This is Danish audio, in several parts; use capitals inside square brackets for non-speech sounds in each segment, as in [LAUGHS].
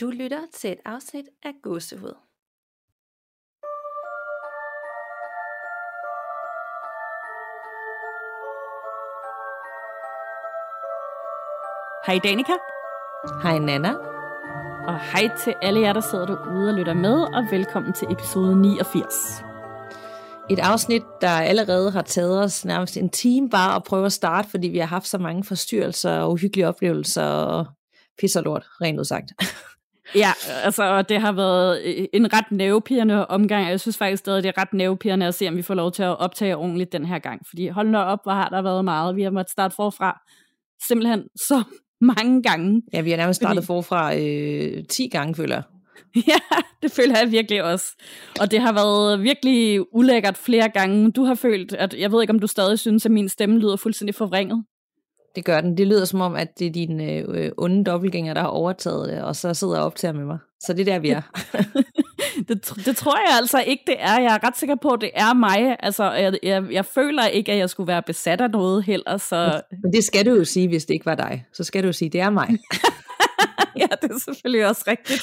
Du lytter til et afsnit af Gåsehud. Hej Danika, Hej Nana. og hej til alle jer, der sidder derude og lytter med, og velkommen til episode 89. Et afsnit, der allerede har taget os nærmest en time bare at prøve at starte, fordi vi har haft så mange forstyrrelser og uhyggelige oplevelser og pis og lort, rent udsagt. Ja, altså og det har været øh, en ret nervepirrende omgang, og jeg synes faktisk stadig, det er ret nervepirrende at se, om vi får lov til at optage ordentligt den her gang. Fordi hold nu op, hvor har der været meget. Vi har måttet starte forfra simpelthen så [LAUGHS] mange gange. Ja, vi har nærmest startet Fordi- forfra øh, 10 gange, føler jeg. [LAUGHS] Ja, det føler jeg virkelig også. Og det har været virkelig ulækkert flere gange. Du har følt, at jeg ved ikke, om du stadig synes, at min stemme lyder fuldstændig forvrænget. Det gør den. Det lyder som om, at det er din øh, onde dobbeltgænger, der har overtaget det, og så sidder og optager med mig. Så det er der, vi er. [LAUGHS] Det, det tror jeg altså ikke, det er. Jeg er ret sikker på, at det er mig. Altså, jeg, jeg, jeg føler ikke, at jeg skulle være besat af noget heller, så Men det skal du jo sige, hvis det ikke var dig. Så skal du jo sige, det er mig. [LAUGHS] [LAUGHS] ja, det er selvfølgelig også rigtigt.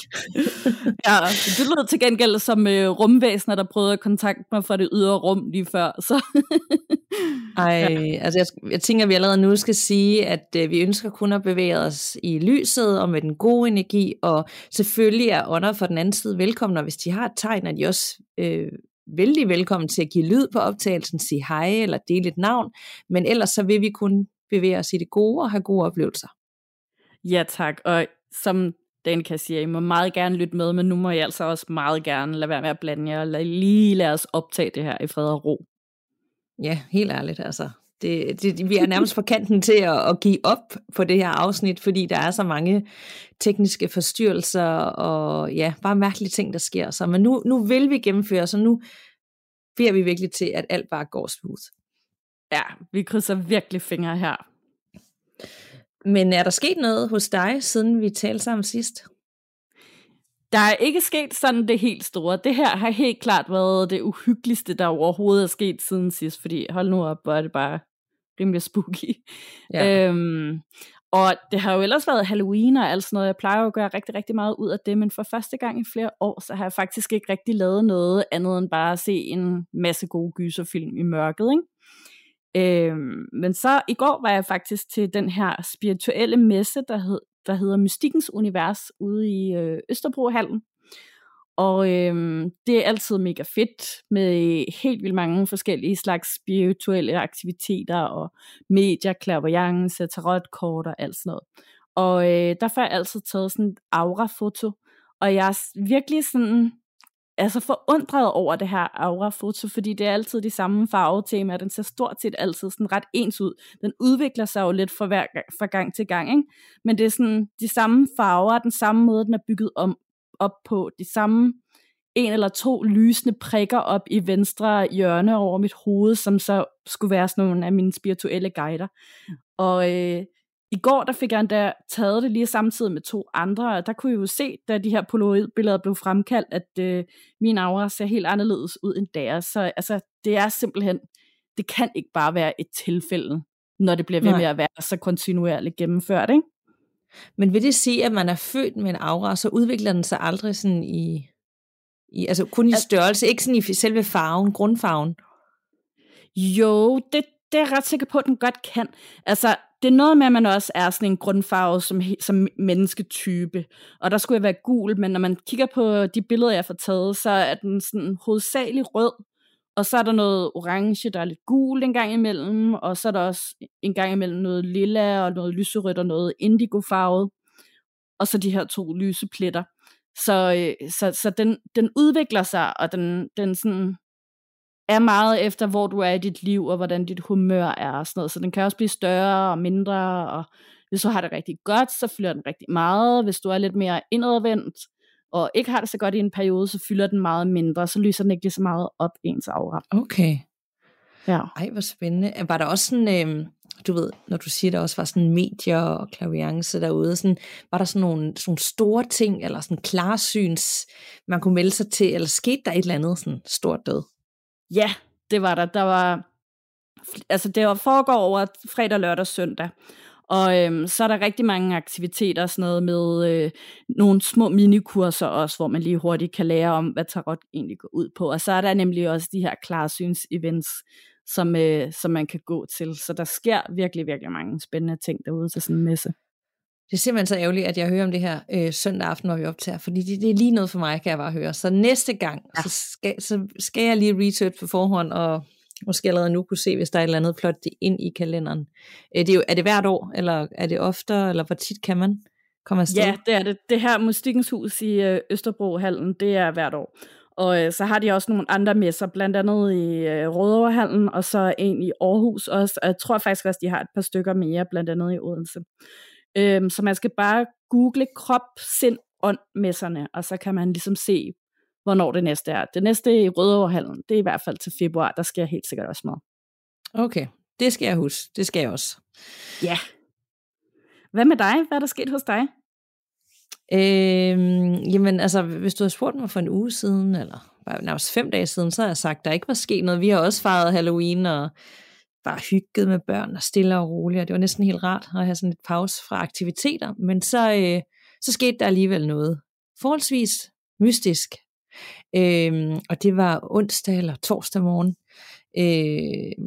Ja, det lød til gengæld som øh, rumvæsener, der prøvede at kontakte mig fra det ydre rum lige før. Så [LAUGHS] Ej, altså jeg, jeg tænker, at vi allerede nu skal sige, at øh, vi ønsker kun at bevæge os i lyset og med den gode energi, og selvfølgelig er ånder for den anden side velkomne, og hvis de har et tegn, er de også øh, vældig velkommen til at give lyd på optagelsen, sige hej eller dele et navn, men ellers så vil vi kun bevæge os i det gode og have gode oplevelser. ja tak, og som Danica siger, I må meget gerne lytte med, men nu må jeg altså også meget gerne lade være med at blande jer, og lige lade os optage det her i fred og ro. Ja, helt ærligt altså. Det, det, vi er nærmest på kanten til at, at give op på det her afsnit, fordi der er så mange tekniske forstyrrelser og ja, bare mærkelige ting, der sker. Så men nu, nu vil vi gennemføre, så nu beder vi virkelig til, at alt bare går smooth. Ja, vi krydser virkelig fingre her. Men er der sket noget hos dig, siden vi talte sammen sidst? Der er ikke sket sådan det helt store. Det her har helt klart været det uhyggeligste, der overhovedet er sket siden sidst, fordi hold nu op, hvor er det bare rimelig spooky. Ja. Øhm, og det har jo ellers været Halloween og alt sådan noget. Jeg plejer jo at gøre rigtig, rigtig meget ud af det, men for første gang i flere år, så har jeg faktisk ikke rigtig lavet noget andet end bare at se en masse gode gyserfilm i mørket, ikke? Øh, men så i går var jeg faktisk til den her spirituelle messe, der, hed, der hedder Mystikkens Univers ude i øh, Østerbrohallen. Og øh, det er altid mega fedt med helt vildt mange forskellige slags spirituelle aktiviteter og medier, clairvoyance, tarotkort og alt sådan noget. Og øh, der får jeg altid taget sådan et aura-foto, og jeg er virkelig sådan, altså forundret over det her aura-foto, fordi det er altid de samme farvetemaer, den ser stort set altid sådan ret ens ud. Den udvikler sig jo lidt fra, hver gang, fra gang til gang, ikke? men det er sådan de samme farver, den samme måde, den er bygget om, op på, de samme en eller to lysende prikker op i venstre hjørne over mit hoved, som så skulle være sådan nogle af mine spirituelle guider. Og øh, i går, der fik jeg endda taget det lige samtidig med to andre, og der kunne jeg jo se, da de her polaroidbilleder blev fremkaldt, at øh, min aura ser helt anderledes ud end deres. Så altså, det er simpelthen, det kan ikke bare være et tilfælde, når det bliver ved Nej. med at være så kontinuerligt gennemført, ikke? Men vil det sige, at man er født med en aura, og så udvikler den sig aldrig sådan i, i altså kun i størrelse, ikke sådan i selve farven, grundfarven? Jo, det, det er jeg ret sikker på, at den godt kan. Altså, det er noget med, at man også er sådan en grundfarve som, som mennesketype. Og der skulle jeg være gul, men når man kigger på de billeder, jeg får taget, så er den sådan hovedsageligt rød. Og så er der noget orange, der er lidt gul en gang imellem, og så er der også en gang imellem noget lilla og noget lyserødt og noget indigofarvet. Og så de her to lyse pletter. Så, øh, så, så den, den udvikler sig, og den, den sådan er meget efter, hvor du er i dit liv, og hvordan dit humør er og sådan noget. Så den kan også blive større og mindre, og hvis du har det rigtig godt, så fylder den rigtig meget. Hvis du er lidt mere indadvendt, og ikke har det så godt i en periode, så fylder den meget mindre, så lyser den ikke lige så meget op ens aura. Okay. Ja. Ej, hvor spændende. Var der også sådan, øhm, du ved, når du siger, der også var sådan medier og klaviance derude, sådan, var der sådan nogle, sådan nogle store ting, eller sådan klarsyns, man kunne melde sig til, eller skete der et eller andet sådan stort død? Ja, det var der. Der var, altså det var foregår over fredag, lørdag, søndag. Og øhm, så er der rigtig mange aktiviteter, sådan noget med øh, nogle små minikurser også, hvor man lige hurtigt kan lære om, hvad tarot egentlig går ud på. Og så er der nemlig også de her klarsyns-events, som, øh, som man kan gå til. Så der sker virkelig, virkelig mange spændende ting derude til sådan en messe. Det er simpelthen så ærgerligt, at jeg hører om det her øh, søndag aften, når vi optager, fordi det, det er lige noget for mig, kan jeg bare høre. Så næste gang, ja. så, skal, så skal jeg lige research på forhånd, og måske allerede nu kunne se, hvis der er et eller andet plot ind i kalenderen. Øh, det er, jo, er det hvert år, eller er det oftere, eller hvor tit kan man komme afsted? Ja, det er det. Det her Mustikkens Hus i øh, Østerbrohallen, det er hvert år. Og øh, så har de også nogle andre messer, blandt andet i øh, Rødovrehallen, og så en i Aarhus også. Og jeg tror faktisk også, de har et par stykker mere, blandt andet i Odense. Øhm, så man skal bare google krop, sind, ånd messerne, og så kan man ligesom se, hvornår det næste er. Det næste i Rødovrehallen, det er i hvert fald til februar, der skal jeg helt sikkert også med. Okay, det skal jeg huske. Det skal jeg også. Ja. Hvad med dig? Hvad er der sket hos dig? Øhm, jamen, altså, hvis du har spurgt mig for en uge siden, eller nærmest fem dage siden, så har jeg sagt, at der ikke var sket noget. Vi har også fejret Halloween, og bare hygget med børn, og stille og roligt, og det var næsten helt rart at have sådan et pause fra aktiviteter, men så, øh, så skete der alligevel noget forholdsvis mystisk. øh, og det var onsdag eller torsdag morgen. Øh,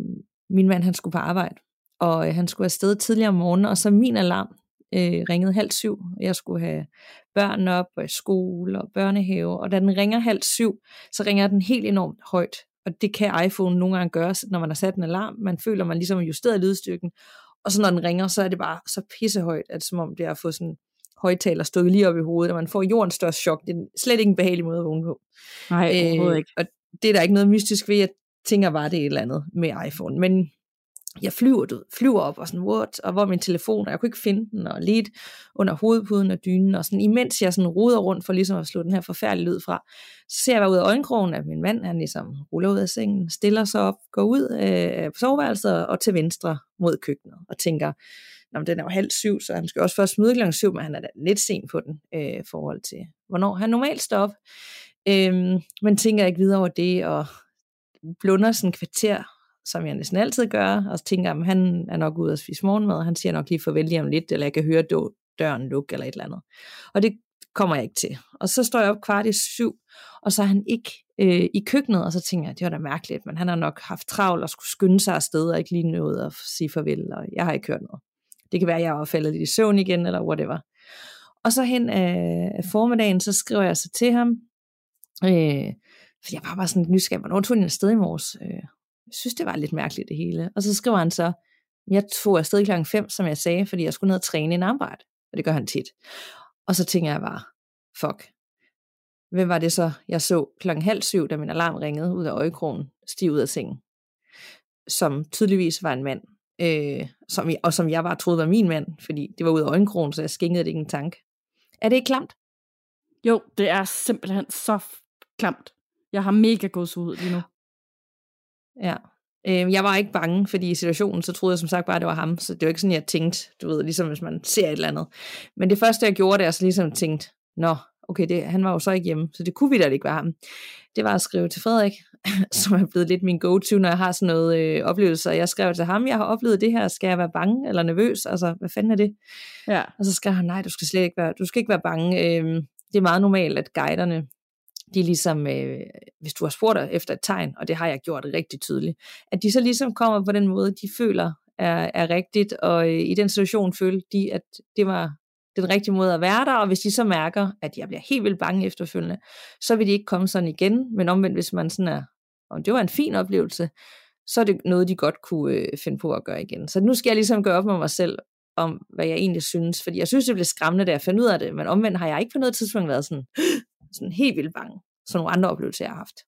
min mand han skulle på arbejde, og øh, han skulle afsted tidligere om morgenen, og så min alarm øh, ringede halv syv. Jeg skulle have børn op og i skole og børnehave, og da den ringer halv syv, så ringer den helt enormt højt. Og det kan iPhone nogle gange gøre, når man har sat en alarm. Man føler, man ligesom har justeret lydstyrken. Og så når den ringer, så er det bare så pissehøjt, at som om det er at få sådan højtaler stået lige op i hovedet, og man får jordens største chok. Det er slet ikke en behagelig måde at vågne på. Nej, overhovedet øh, ikke. Og det er der ikke noget mystisk ved. Jeg tænker bare, det er et eller andet med iPhone. Men jeg flyver, du, flyver op og sådan, what? Og hvor er min telefon, og jeg kunne ikke finde den, og lidt under hovedpuden og dynen, og sådan, imens jeg sådan ruder rundt for ligesom at slå den her forfærdelige lyd fra, så ser jeg bare ud af øjenkrogen, at min mand, han ligesom ruller ud af sengen, stiller sig op, går ud øh, på soveværelset og til venstre mod køkkenet, og tænker, Nå, den er jo halv syv, så han skal også først møde klokken syv, men han er da lidt sen på den, øh, forhold til, hvornår han normalt står op. Øh, men tænker ikke videre over det, og blunder sådan kvarter som jeg næsten altid gør, og så tænker jeg, at han er nok ude at spise morgenmad, og han siger nok lige farvel lige om lidt, eller jeg kan høre døren lukke, eller et eller andet. Og det kommer jeg ikke til. Og så står jeg op kvart i syv, og så er han ikke øh, i køkkenet, og så tænker jeg, det var da mærkeligt, men han har nok haft travlt og skulle skynde sig afsted, og ikke lige noget at sige farvel, og jeg har ikke hørt noget. Det kan være, at jeg har faldet lidt i søvn igen, eller whatever. Og så hen af øh, formiddagen, så skriver jeg så til ham, øh, for jeg var bare sådan nysgerrig, hvornår tog han afsted i morges? Øh, jeg synes, det var lidt mærkeligt det hele. Og så skriver han så, jeg tog afsted klokken 5, som jeg sagde, fordi jeg skulle ned og træne en arbejde. Og det gør han tit. Og så tænker jeg bare, fuck. Hvem var det så, jeg så klokken halv syv, da min alarm ringede ud af øjekrogen, stiv ud af sengen. Som tydeligvis var en mand. Øh, som, og som jeg bare troede var min mand, fordi det var ud af øjenkrogen, så jeg skingede det ikke en tanke. Er det ikke klamt? Jo, det er simpelthen så klamt. Jeg har mega ud lige nu. Ja. Øh, jeg var ikke bange, fordi i situationen, så troede jeg som sagt bare, at det var ham. Så det var ikke sådan, jeg tænkte, du ved, ligesom hvis man ser et eller andet. Men det første, jeg gjorde, det er så ligesom tænkt, nå, okay, det, han var jo så ikke hjemme, så det kunne vi da ikke være ham. Det var at skrive til Frederik, [LAUGHS] som er blevet lidt min go-to, når jeg har sådan noget øh, oplevelse. Jeg skrev til ham, jeg har oplevet det her, skal jeg være bange eller nervøs? Altså, hvad fanden er det? Ja. Og så skrev han, nej, du skal slet ikke være, du skal ikke være bange. Øh, det er meget normalt, at guiderne de ligesom, øh, hvis du har spurgt efter et tegn, og det har jeg gjort rigtig tydeligt, at de så ligesom kommer på den måde, de føler er, er rigtigt, og øh, i den situation følte de, at det var den rigtige måde at være der, og hvis de så mærker, at jeg bliver helt vildt bange efterfølgende, så vil de ikke komme sådan igen, men omvendt, hvis man sådan er, og det var en fin oplevelse, så er det noget, de godt kunne øh, finde på at gøre igen. Så nu skal jeg ligesom gøre op med mig selv, om hvad jeg egentlig synes, fordi jeg synes, det blev skræmmende, da jeg fandt ud af det, men omvendt har jeg ikke på noget tidspunkt været sådan, sådan helt vildt bange. Sådan nogle andre oplevelser, jeg har haft.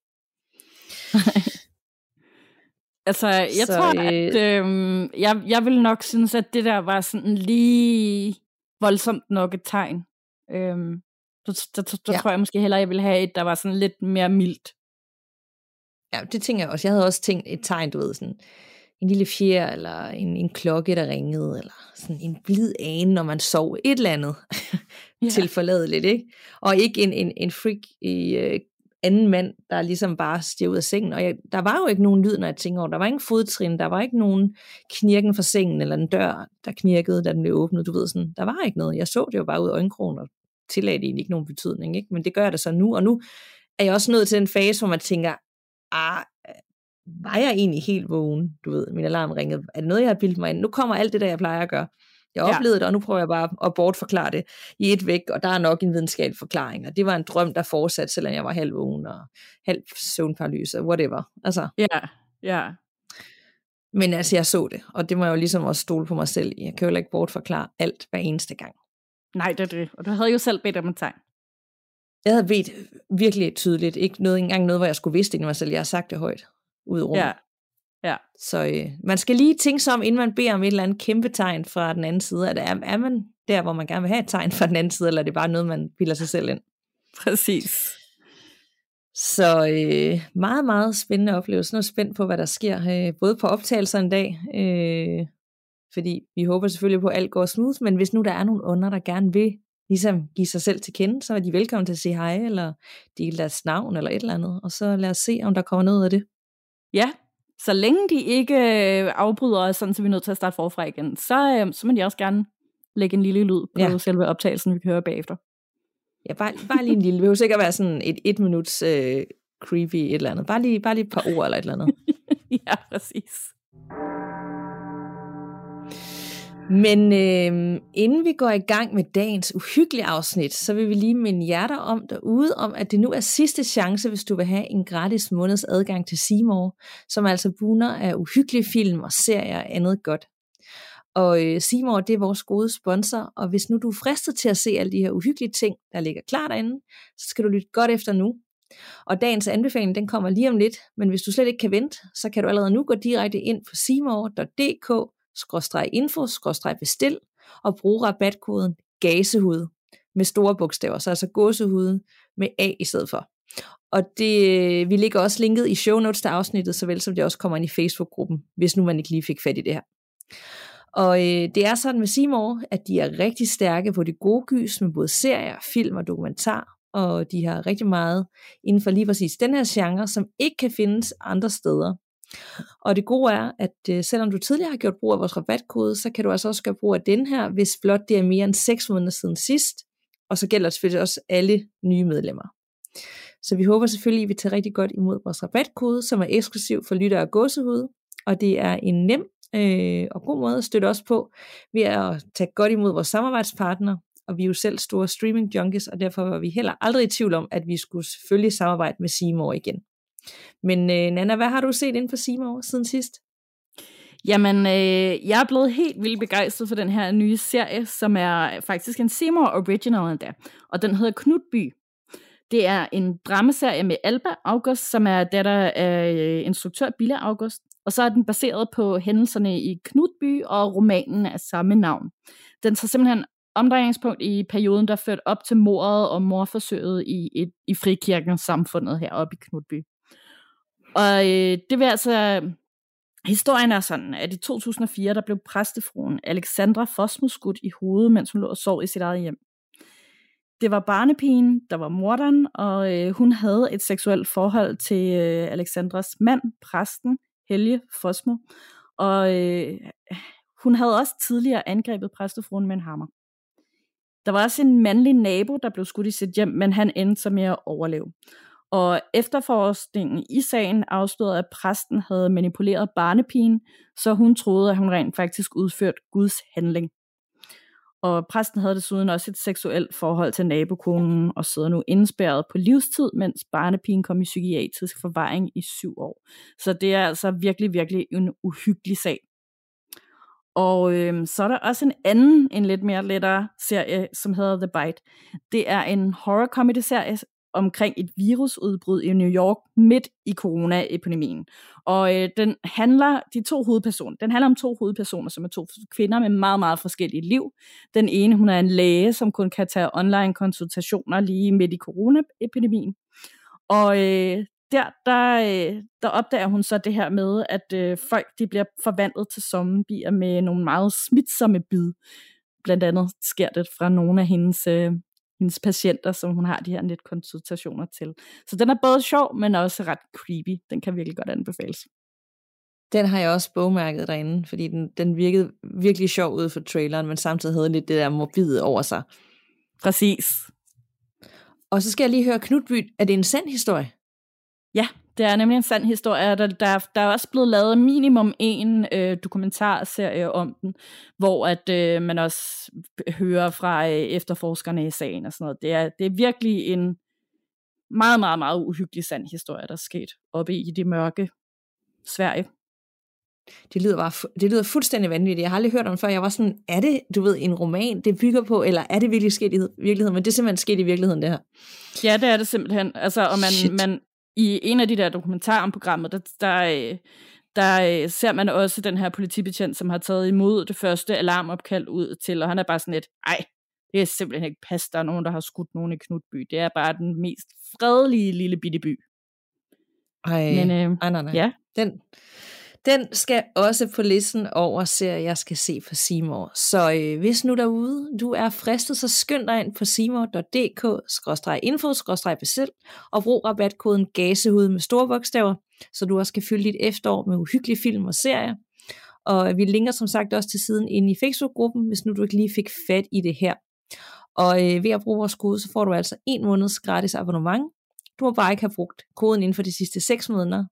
[LAUGHS] altså, jeg så, tror, øh, at øh, jeg, jeg vil nok synes, at det der var sådan lige voldsomt nok et tegn. Øhm, så, så ja. tror jeg måske hellere, jeg ville have et, der var sådan lidt mere mildt. Ja, det tænker jeg også. Jeg havde også tænkt et tegn, du ved, sådan en lille fjer, eller en, en klokke, der ringede, eller sådan en blid ane, når man sov, et eller andet [LAUGHS] yeah. til forladeligt, ikke? Og ikke en, en, en freak i, øh, anden mand, der ligesom bare stiger ud af sengen. Og jeg, der var jo ikke nogen lyd, når jeg tænker over. Der var ingen fodtrin, der var ikke nogen knirken fra sengen, eller en dør, der knirkede, da den blev åbnet. Du ved sådan, der var ikke noget. Jeg så det jo bare ud af øjenkrogen, og tillagde det egentlig ikke nogen betydning. Ikke? Men det gør jeg det så nu, og nu er jeg også nået til en fase, hvor man tænker, ah, var jeg egentlig helt vågen? Du ved, min alarm ringede. Er det noget, jeg har bildt mig ind? Nu kommer alt det, der jeg plejer at gøre. Jeg oplevede ja. det, og nu prøver jeg bare at bortforklare det i et væk, og der er nok en videnskabelig forklaring. Og det var en drøm, der fortsatte, selvom jeg var halv vågen og halv søvnparalyse, whatever. Altså. Ja, ja. Men altså, jeg så det, og det må jeg jo ligesom også stole på mig selv i. Jeg kan jo ikke bortforklare alt hver eneste gang. Nej, det er det. Og du havde jo selv bedt om en tegn. Jeg havde bedt virkelig tydeligt. Ikke noget, engang noget, hvor jeg skulle vidste det mig selv. Jeg har sagt det højt ud i rummet. Ja. Ja. Så øh, man skal lige tænke sig om, inden man beder om et eller andet kæmpe tegn fra den anden side. Er, er, er man der, hvor man gerne vil have et tegn fra den anden side, eller er det bare noget, man bilder sig selv ind? Præcis. Så øh, meget, meget spændende oplevelse. Nu er spændt på, hvad der sker, øh, både på optagelser en dag, øh, fordi vi håber selvfølgelig på, at alt går smooth, men hvis nu der er nogle under, der gerne vil ligesom give sig selv til kende, så er de velkommen til at sige hej, eller dele deres navn, eller et eller andet, og så lad os se, om der kommer noget af det. Ja, så længe de ikke øh, afbryder os, sådan, så vi er nødt til at starte forfra igen, så, øh, så må de også gerne lægge en lille lyd på ja. selve optagelsen, vi kan høre bagefter. Ja, bare, bare lige en lille. Det behøver sikkert være sådan et et minuts øh, creepy et eller andet. Bare lige, bare lige et par ord eller et eller andet. [LAUGHS] ja, præcis. Men øh, inden vi går i gang med dagens uhyggelige afsnit, så vil vi lige minde jer der om derude, om at det nu er sidste chance, hvis du vil have en gratis måneds adgang til Seymour, som altså buner af uhyggelige film og serier og andet godt. Og øh, Seymour, det er vores gode sponsor, og hvis nu du er fristet til at se alle de her uhyggelige ting, der ligger klar derinde, så skal du lytte godt efter nu. Og dagens anbefaling, den kommer lige om lidt, men hvis du slet ikke kan vente, så kan du allerede nu gå direkte ind på seymour.dk info bestil og bruge rabatkoden gasehud med store bogstaver, så altså gåsehuden med A i stedet for. Og det, vi ligger også linket i show notes til afsnittet, såvel som det også kommer ind i Facebook-gruppen, hvis nu man ikke lige fik fat i det her. Og øh, det er sådan med Seymour, at de er rigtig stærke på det gode gys med både serier, film og dokumentar, og de har rigtig meget inden for lige præcis den her genre, som ikke kan findes andre steder. Og det gode er, at øh, selvom du tidligere har gjort brug af vores rabatkode, så kan du altså også gøre brug af den her, hvis blot det er mere end 6 måneder siden sidst. Og så gælder det selvfølgelig også alle nye medlemmer. Så vi håber selvfølgelig, at I vil tage rigtig godt imod vores rabatkode, som er eksklusiv for lyttere og gåsehud. Og det er en nem øh, og god måde at støtte os på, ved at tage godt imod vores samarbejdspartner. Og vi er jo selv store streaming junkies, og derfor var vi heller aldrig i tvivl om, at vi skulle selvfølgelig samarbejde med Seymour igen. Men øh, Nana, hvad har du set inden for Seymour siden sidst? Jamen, øh, jeg er blevet helt vildt begejstret for den her nye serie, som er faktisk en Seymour Original endda, og den hedder Knutby. Det er en dramaserie med Alba August, som er datter af øh, instruktør Bille August, og så er den baseret på hændelserne i Knutby og romanen af samme navn. Den tager simpelthen omdrejningspunkt i perioden, der førte op til mordet og morforsøget i, et, i frikirkens samfundet heroppe i Knutby. Og øh, det vil altså... Historien er sådan, at i 2004, der blev præstefruen Alexandra Fosmus skudt i hovedet, mens hun lå og sov i sit eget hjem. Det var barnepigen, der var morderen, og øh, hun havde et seksuelt forhold til øh, Alexandras mand, præsten Helge Fosmo. Og øh, hun havde også tidligere angrebet præstefruen med en hammer. Der var også en mandlig nabo, der blev skudt i sit hjem, men han endte så med at overleve. Og efterforskningen i sagen afslørede, at præsten havde manipuleret barnepigen, så hun troede, at hun rent faktisk udførte Guds handling. Og præsten havde desuden også et seksuelt forhold til nabokonen og sidder nu indspærret på livstid, mens barnepigen kom i psykiatrisk forvaring i syv år. Så det er altså virkelig, virkelig en uhyggelig sag. Og øhm, så er der også en anden, en lidt mere lettere serie, som hedder The Bite. Det er en horror comedy serie omkring et virusudbrud i New York midt i coronaepidemien. Og øh, den handler, de to hovedpersoner, den handler om to hovedpersoner, som er to kvinder med meget, meget forskellige liv. Den ene, hun er en læge, som kun kan tage online konsultationer lige midt i coronaepidemien. Og øh, der, der, øh, der opdager hun så det her med, at øh, folk de bliver forvandlet til zombier med nogle meget smitsomme bid. Blandt andet sker det fra nogle af hendes øh, hendes patienter, som hun har de her netkonsultationer til. Så den er både sjov, men også ret creepy. Den kan virkelig godt anbefales. Den har jeg også bogmærket derinde, fordi den, den virkede virkelig sjov ud for traileren, men samtidig havde lidt det der morbide over sig. Præcis. Og så skal jeg lige høre, Knutby, er det en sand historie? Ja, det er nemlig en sand historie. Der, der, der er også blevet lavet minimum en øh, dokumentarserie om den, hvor at øh, man også hører fra øh, efterforskerne i sagen og sådan noget. Det er, det er virkelig en meget, meget, meget uhyggelig sand historie, der er sket oppe i det mørke Sverige. Det lyder, bare, det lyder fuldstændig vanvittigt. Jeg har aldrig hørt om det før. Jeg var sådan, er det, du ved, en roman, det bygger på, eller er det virkelig sket i virkeligheden? Men det er simpelthen sket i virkeligheden, det her. Ja, det er det simpelthen. Altså, og man, man, i en af de der dokumentarer om programmet, der, der, der øh, ser man også den her politibetjent, som har taget imod det første alarmopkald ud til, og han er bare sådan et, ej, det er simpelthen ikke pas, der er nogen, der har skudt nogen i Knutby. Det er bare den mest fredelige lille bitte by. Ej, Men, øh, ej nej, nej. Ja. Den, den skal også på listen over serier, jeg skal se for Seymour. Så øh, hvis nu derude, du er fristet, så skynd dig ind på seymour.dk-info-bestil og brug rabatkoden GASEHUD med store bogstaver, så du også kan fylde dit efterår med uhyggelige film og serier. Og vi linker som sagt også til siden inde i Facebook-gruppen, hvis nu du ikke lige fik fat i det her. Og øh, ved at bruge vores kode, så får du altså en måneds gratis abonnement. Du må bare ikke have brugt koden inden for de sidste 6 måneder,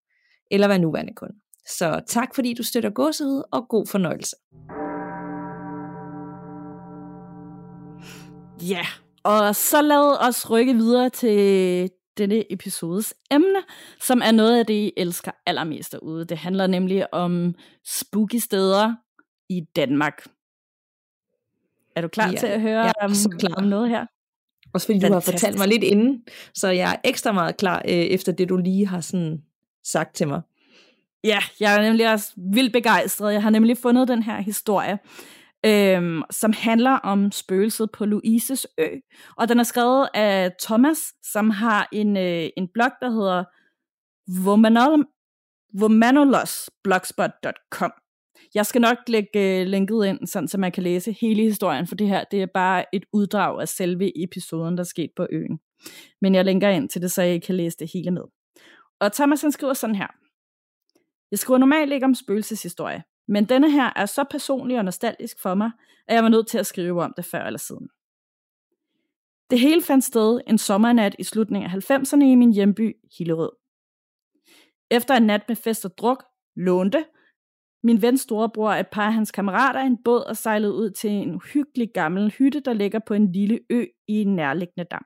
eller være nuværende kunde. Så tak fordi du støtter gåsehud, og god fornøjelse. Ja, og så lad os rykke videre til denne episodes emne, som er noget af det, I elsker allermest derude. Det handler nemlig om spooky steder i Danmark. Er du klar ja, til at høre jeg om, klar. om noget her? Også fordi Fantastisk. du har fortalt mig lidt inden, så jeg er ekstra meget klar øh, efter det, du lige har sådan sagt til mig. Ja, jeg er nemlig også vildt begejstret. Jeg har nemlig fundet den her historie, øhm, som handler om spøgelset på Louises ø. Og den er skrevet af Thomas, som har en, øh, en blog, der hedder vomanolosblogspot.com. Jeg skal nok lægge øh, linket ind, sådan, så man kan læse hele historien, for det her det er bare et uddrag af selve episoden, der skete på øen. Men jeg linker ind til det, så I kan læse det hele med. Og Thomas han skriver sådan her. Jeg skriver normalt ikke om spøgelseshistorie, men denne her er så personlig og nostalgisk for mig, at jeg var nødt til at skrive om det før eller siden. Det hele fandt sted en sommernat i slutningen af 90'erne i min hjemby Hillerød. Efter en nat med fest og druk, lånte min vens storebror og et par af hans kammerater en båd og sejlede ud til en uhyggelig gammel hytte, der ligger på en lille ø i en nærliggende dam.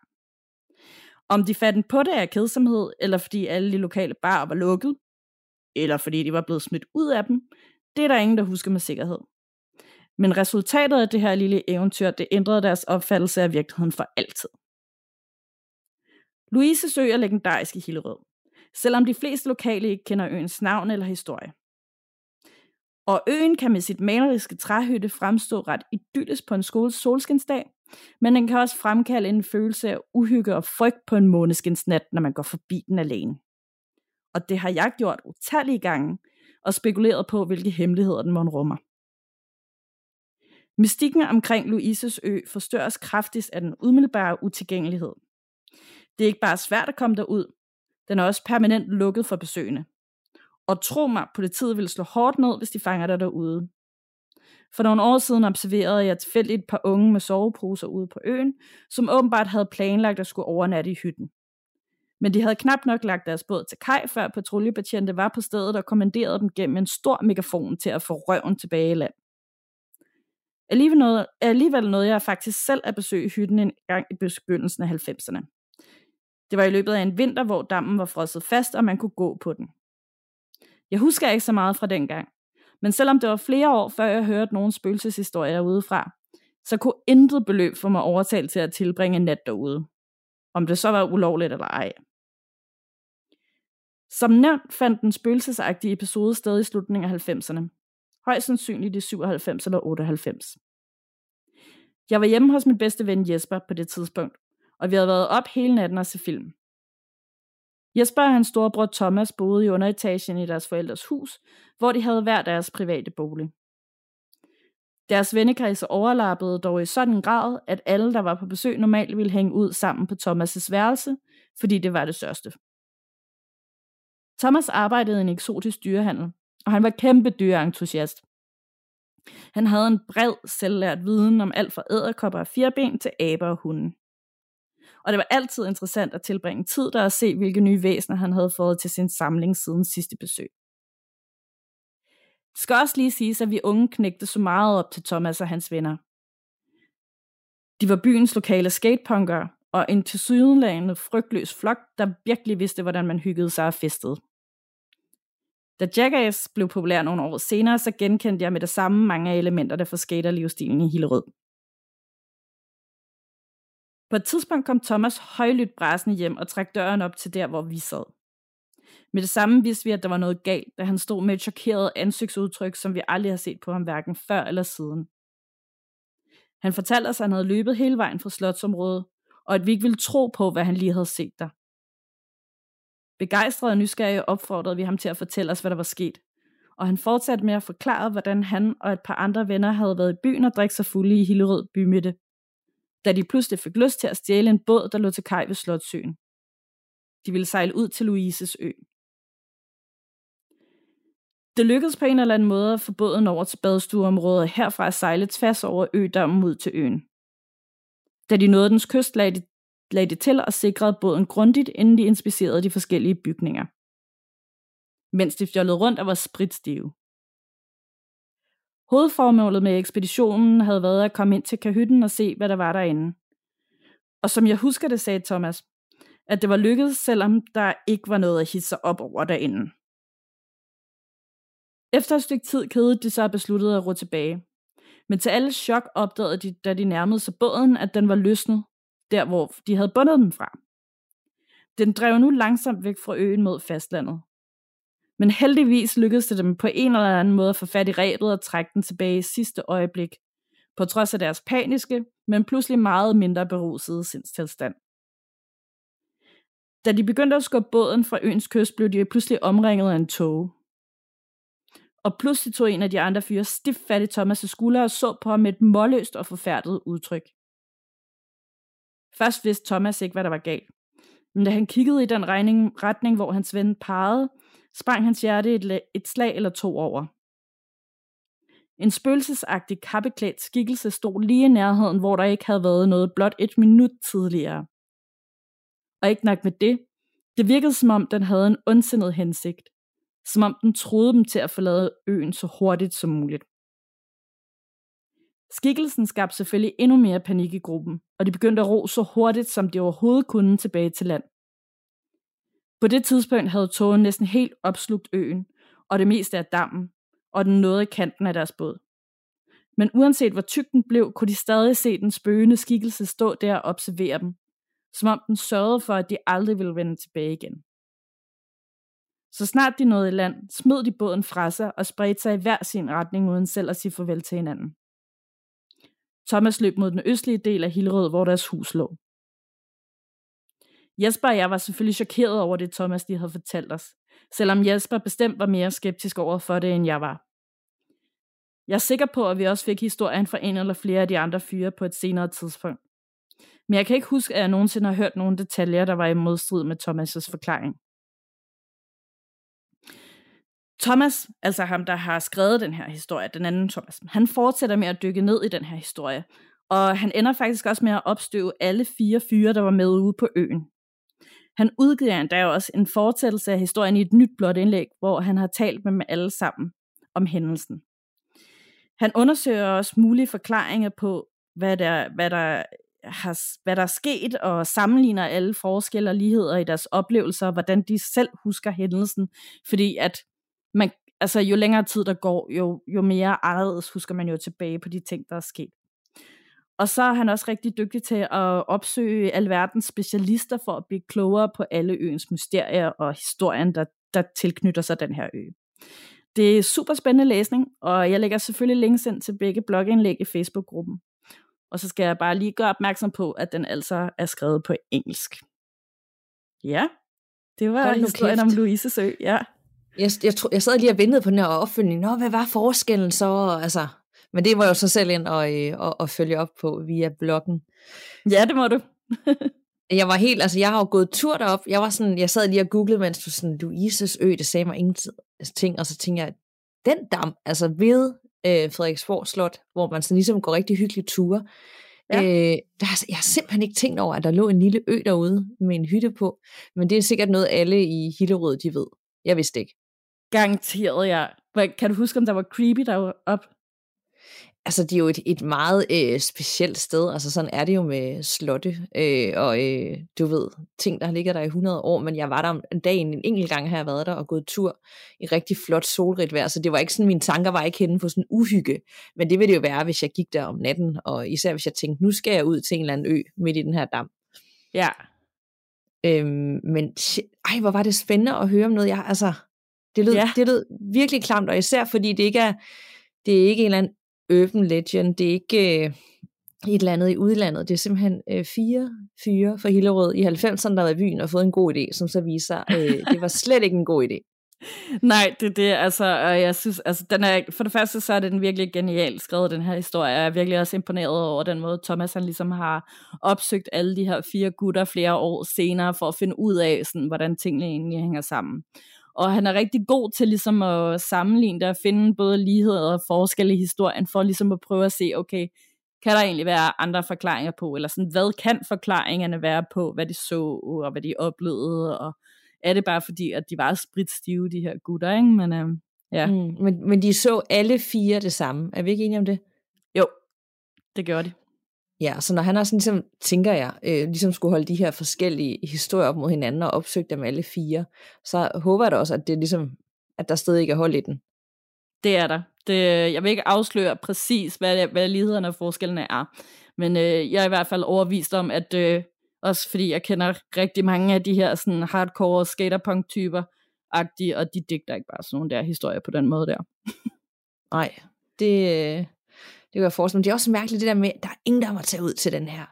Om de fandt på det af kedsomhed, eller fordi alle de lokale barer var lukket, eller fordi de var blevet smidt ud af dem, det er der ingen, der husker med sikkerhed. Men resultatet af det her lille eventyr, det ændrede deres opfattelse af virkeligheden for altid. Louise Sø er legendarisk i Hillerød, selvom de fleste lokale ikke kender øens navn eller historie. Og øen kan med sit maleriske træhytte fremstå ret idyllisk på en skoles solskinsdag, men den kan også fremkalde en følelse af uhygge og frygt på en måneskinsnat, når man går forbi den alene og det har jeg gjort utallige gange, og spekuleret på, hvilke hemmeligheder den må rummer. Mystikken omkring Louises ø forstørres kraftigst af den umiddelbare utilgængelighed. Det er ikke bare svært at komme derud, den er også permanent lukket for besøgende. Og tro mig, politiet vil slå hårdt ned, hvis de fanger dig derude. For nogle år siden observerede jeg tilfældigt et par unge med soveposer ude på øen, som åbenbart havde planlagt at skulle overnatte i hytten. Men de havde knap nok lagt deres båd til kaj, før patruljebetjente var på stedet og kommanderede dem gennem en stor megafon til at få røven tilbage i land. Alligevel noget, alligevel nåede jeg faktisk selv at besøge hytten en gang i begyndelsen af 90'erne. Det var i løbet af en vinter, hvor dammen var frosset fast, og man kunne gå på den. Jeg husker ikke så meget fra dengang, men selvom det var flere år, før jeg hørte nogen spøgelseshistorier udefra, så kunne intet beløb få mig overtalt til at tilbringe en nat derude. Om det så var ulovligt eller ej. Som nævnt fandt den spøgelsesagtige episode sted i slutningen af 90'erne. Højst sandsynligt i 97 eller 98. Jeg var hjemme hos min bedste ven Jesper på det tidspunkt, og vi havde været op hele natten og se film. Jesper og hans storebror Thomas boede i underetagen i deres forældres hus, hvor de havde hver deres private bolig. Deres vennekredse overlappede dog i sådan grad, at alle, der var på besøg, normalt ville hænge ud sammen på Thomas' værelse, fordi det var det største. Thomas arbejdede i en eksotisk dyrehandel, og han var kæmpe dyreentusiast. Han havde en bred, selvlært viden om alt fra æderkopper og firben til aber og hunde. Og det var altid interessant at tilbringe tid der og se, hvilke nye væsener han havde fået til sin samling siden sidste besøg. Det skal også lige siges, at vi unge knægte så meget op til Thomas og hans venner. De var byens lokale skatepunkere, og en tilsyneladende frygtløs flok, der virkelig vidste, hvordan man hyggede sig og festede. Da Jackass blev populær nogle år senere, så genkendte jeg med det samme mange af elementerne fra skaterlivsstilen i Hillerød. På et tidspunkt kom Thomas højlydt bræsende hjem og trak døren op til der, hvor vi sad. Med det samme vidste vi, at der var noget galt, da han stod med et chokeret ansigtsudtryk, som vi aldrig har set på ham hverken før eller siden. Han fortalte os, at han havde løbet hele vejen fra slotsområdet, og at vi ikke ville tro på, hvad han lige havde set der. Begejstret og nysgerrig opfordrede vi ham til at fortælle os, hvad der var sket. Og han fortsatte med at forklare, hvordan han og et par andre venner havde været i byen og drikket sig fulde i Hillerød bymidte. Da de pludselig fik lyst til at stjæle en båd, der lå til kaj ved Slotsøen. De ville sejle ud til Louises ø. Det lykkedes på en eller anden måde at få båden over til badestueområdet herfra at sejle tværs over ødammen ud til øen. Da de nåede dens kyst, lagde de lagde det til og sikrede båden grundigt, inden de inspicerede de forskellige bygninger. Mens de fjollede rundt og var spritstive. Hovedformålet med ekspeditionen havde været at komme ind til kahytten og se, hvad der var derinde. Og som jeg husker det, sagde Thomas, at det var lykkedes, selvom der ikke var noget at hisse sig op over derinde. Efter et stykke tid kedede de sig besluttede at ro tilbage. Men til alles chok opdagede de, da de nærmede sig båden, at den var løsnet, der hvor de havde bundet dem fra. Den drev nu langsomt væk fra øen mod fastlandet. Men heldigvis lykkedes det dem på en eller anden måde at få fat i rebet og trække den tilbage i sidste øjeblik, på trods af deres paniske, men pludselig meget mindre berusede sindstilstand. Da de begyndte at skubbe båden fra øens kyst, blev de pludselig omringet af en tog. Og pludselig tog en af de andre fyre stift fat i Thomas' skulder og så på ham med et målløst og forfærdet udtryk. Først vidste Thomas ikke, hvad der var galt. Men da han kiggede i den regning, retning, hvor hans ven pegede, sprang hans hjerte et, et slag eller to over. En spøgelsesagtig kappeklædt skikkelse stod lige i nærheden, hvor der ikke havde været noget blot et minut tidligere. Og ikke nok med det, det virkede som om den havde en ondsindet hensigt. Som om den troede dem til at forlade øen så hurtigt som muligt. Skikkelsen skabte selvfølgelig endnu mere panik i gruppen, og de begyndte at ro så hurtigt, som de overhovedet kunne tilbage til land. På det tidspunkt havde tågen næsten helt opslugt øen, og det meste af dammen, og den nåede kanten af deres båd. Men uanset hvor tyk den blev, kunne de stadig se den spøgende skikkelse stå der og observere dem, som om den sørgede for, at de aldrig ville vende tilbage igen. Så snart de nåede i land, smed de båden fra sig og spredte sig i hver sin retning uden selv at sige farvel til hinanden. Thomas løb mod den østlige del af Hillerød, hvor deres hus lå. Jesper og jeg var selvfølgelig chokeret over det, Thomas lige havde fortalt os, selvom Jesper bestemt var mere skeptisk over for det, end jeg var. Jeg er sikker på, at vi også fik historien fra en eller flere af de andre fyre på et senere tidspunkt. Men jeg kan ikke huske, at jeg nogensinde har hørt nogle detaljer, der var i modstrid med Thomas' forklaring. Thomas, altså ham, der har skrevet den her historie, den anden Thomas, han fortsætter med at dykke ned i den her historie, og han ender faktisk også med at opstøve alle fire fyre, der var med ude på øen. Han udgiver endda også en fortællelse af historien i et nyt blåt indlæg, hvor han har talt med dem alle sammen om hændelsen. Han undersøger også mulige forklaringer på, hvad der, hvad der, har, hvad der er sket, og sammenligner alle forskelle og ligheder i deres oplevelser, og hvordan de selv husker hændelsen. Fordi at man, altså jo længere tid der går, jo, jo mere anderledes husker man jo tilbage på de ting, der er sket. Og så er han også rigtig dygtig til at opsøge alverdens specialister for at blive klogere på alle øens mysterier og historien, der, der tilknytter sig den her ø. Det er super spændende læsning, og jeg lægger selvfølgelig links ind til begge blogindlæg i Facebook-gruppen. Og så skal jeg bare lige gøre opmærksom på, at den altså er skrevet på engelsk. Ja, det var historien kæft. om Louises ø, ja. Jeg, jeg, tro, jeg sad lige og ventede på den her opfølgning. Nå, hvad var forskellen så? Altså, Men det må jeg jo så selv ind og, øh, og, og følge op på via bloggen. Ja, det må du. [LAUGHS] jeg var helt, altså jeg har jo gået tur derop. Jeg var sådan, jeg sad lige og googlede, mens du sådan, Louises ø, det sagde mig ingenting, og så tænkte jeg, den dam, altså ved øh, Frederiksborg Slot, hvor man sådan ligesom går rigtig hyggeligt ture, Ja. Øh, der har, jeg har simpelthen ikke tænkt over, at der lå en lille ø derude med en hytte på. Men det er sikkert noget, alle i Hillerød, de ved. Jeg vidste ikke. Garanteret, ja. Kan du huske, om der var creepy deroppe? altså det er jo et, et meget øh, specielt sted, altså sådan er det jo med slotte, øh, og øh, du ved, ting der ligger der i 100 år, men jeg var der en dag en enkelt gang, har jeg været der og gået tur i rigtig flot solrigt vejr, så det var ikke sådan, mine tanker var ikke henne på sådan uhygge, men det ville det jo være, hvis jeg gik der om natten, og især hvis jeg tænkte, nu skal jeg ud til en eller anden ø midt i den her dam. Ja. Øhm, men ej, hvor var det spændende at høre om noget, jeg, altså, det lød, ja. det lød virkelig klamt, og især fordi det ikke er, det er ikke en eller anden urban legend. Det er ikke øh, et eller andet i udlandet. Det er simpelthen øh, fire fyre fra Hillerød i 90'erne, der var i byen og fået en god idé, som så viser, øh, det var slet ikke en god idé. Nej, det er det, altså, og jeg synes, altså, den er, for det første, så er den virkelig genialt skrevet, den her historie. Jeg er virkelig også imponeret over den måde, Thomas han ligesom har opsøgt alle de her fire gutter flere år senere, for at finde ud af, sådan, hvordan tingene egentlig hænger sammen. Og han er rigtig god til ligesom at sammenligne det og finde både ligheder og forskelle i historien, for ligesom at prøve at se, okay, kan der egentlig være andre forklaringer på, eller sådan, hvad kan forklaringerne være på, hvad de så, og hvad de oplevede, og er det bare fordi, at de var spritstive, de her gutter, ikke? Men, øh, ja. Mm, men, men de så alle fire det samme, er vi ikke enige om det? Jo, det gjorde de. Ja, så når han også ligesom, tænker jeg, øh, ligesom skulle holde de her forskellige historier op mod hinanden og opsøge dem alle fire, så håber jeg da også, at det ligesom, at der stadig ikke er hold i den. Det er der. Det, jeg vil ikke afsløre præcis, hvad, hvad lighederne og forskellene er, men øh, jeg er i hvert fald overvist om, at øh, også fordi jeg kender rigtig mange af de her sådan hardcore skaterpunk-typer, agtige, og de digter ikke bare sådan nogle der historier på den måde der. Nej, det, det kan jeg forestille mig. Det er også mærkeligt det der med, at der er ingen, der må tage ud til den her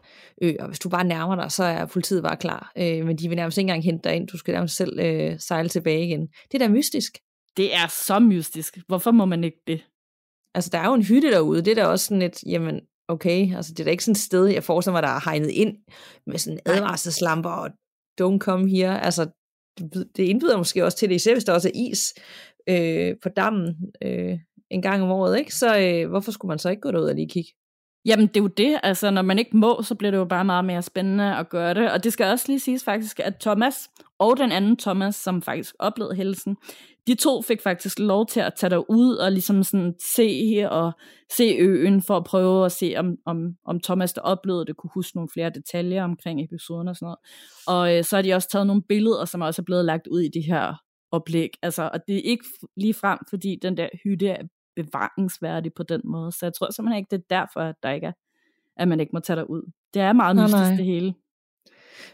ø, og hvis du bare nærmer dig, så er politiet bare klar. Øh, men de vil nærmest ikke engang hente dig ind. Du skal nærmest selv øh, sejle tilbage igen. Det er da mystisk. Det er så mystisk. Hvorfor må man ikke det? Altså, der er jo en hytte derude. Det er da også sådan et, jamen, okay, altså det er da ikke sådan et sted, jeg forestiller mig, der er hegnet ind med sådan advarselslamper og don't come here. Altså, det indbyder måske også til det, især hvis der også er is øh, på dammen. Øh, en gang om året, ikke? Så øh, hvorfor skulle man så ikke gå derud og lige kigge? Jamen, det er jo det. Altså, når man ikke må, så bliver det jo bare meget mere spændende at gøre det. Og det skal også lige siges faktisk, at Thomas og den anden Thomas, som faktisk oplevede hældelsen, de to fik faktisk lov til at tage derud og ligesom sådan se og se øen for at prøve at se, om, om, om Thomas, der oplevede det, kunne huske nogle flere detaljer omkring episoden og sådan noget. Og øh, så har de også taget nogle billeder, som også er blevet lagt ud i det her oplæg. Altså, og det er ikke lige frem, fordi den der hytte er bevaringsværdig på den måde. Så jeg tror simpelthen ikke, det er derfor, at der ikke er, at man ikke må tage dig ud. Det er meget mystisk nej. det hele.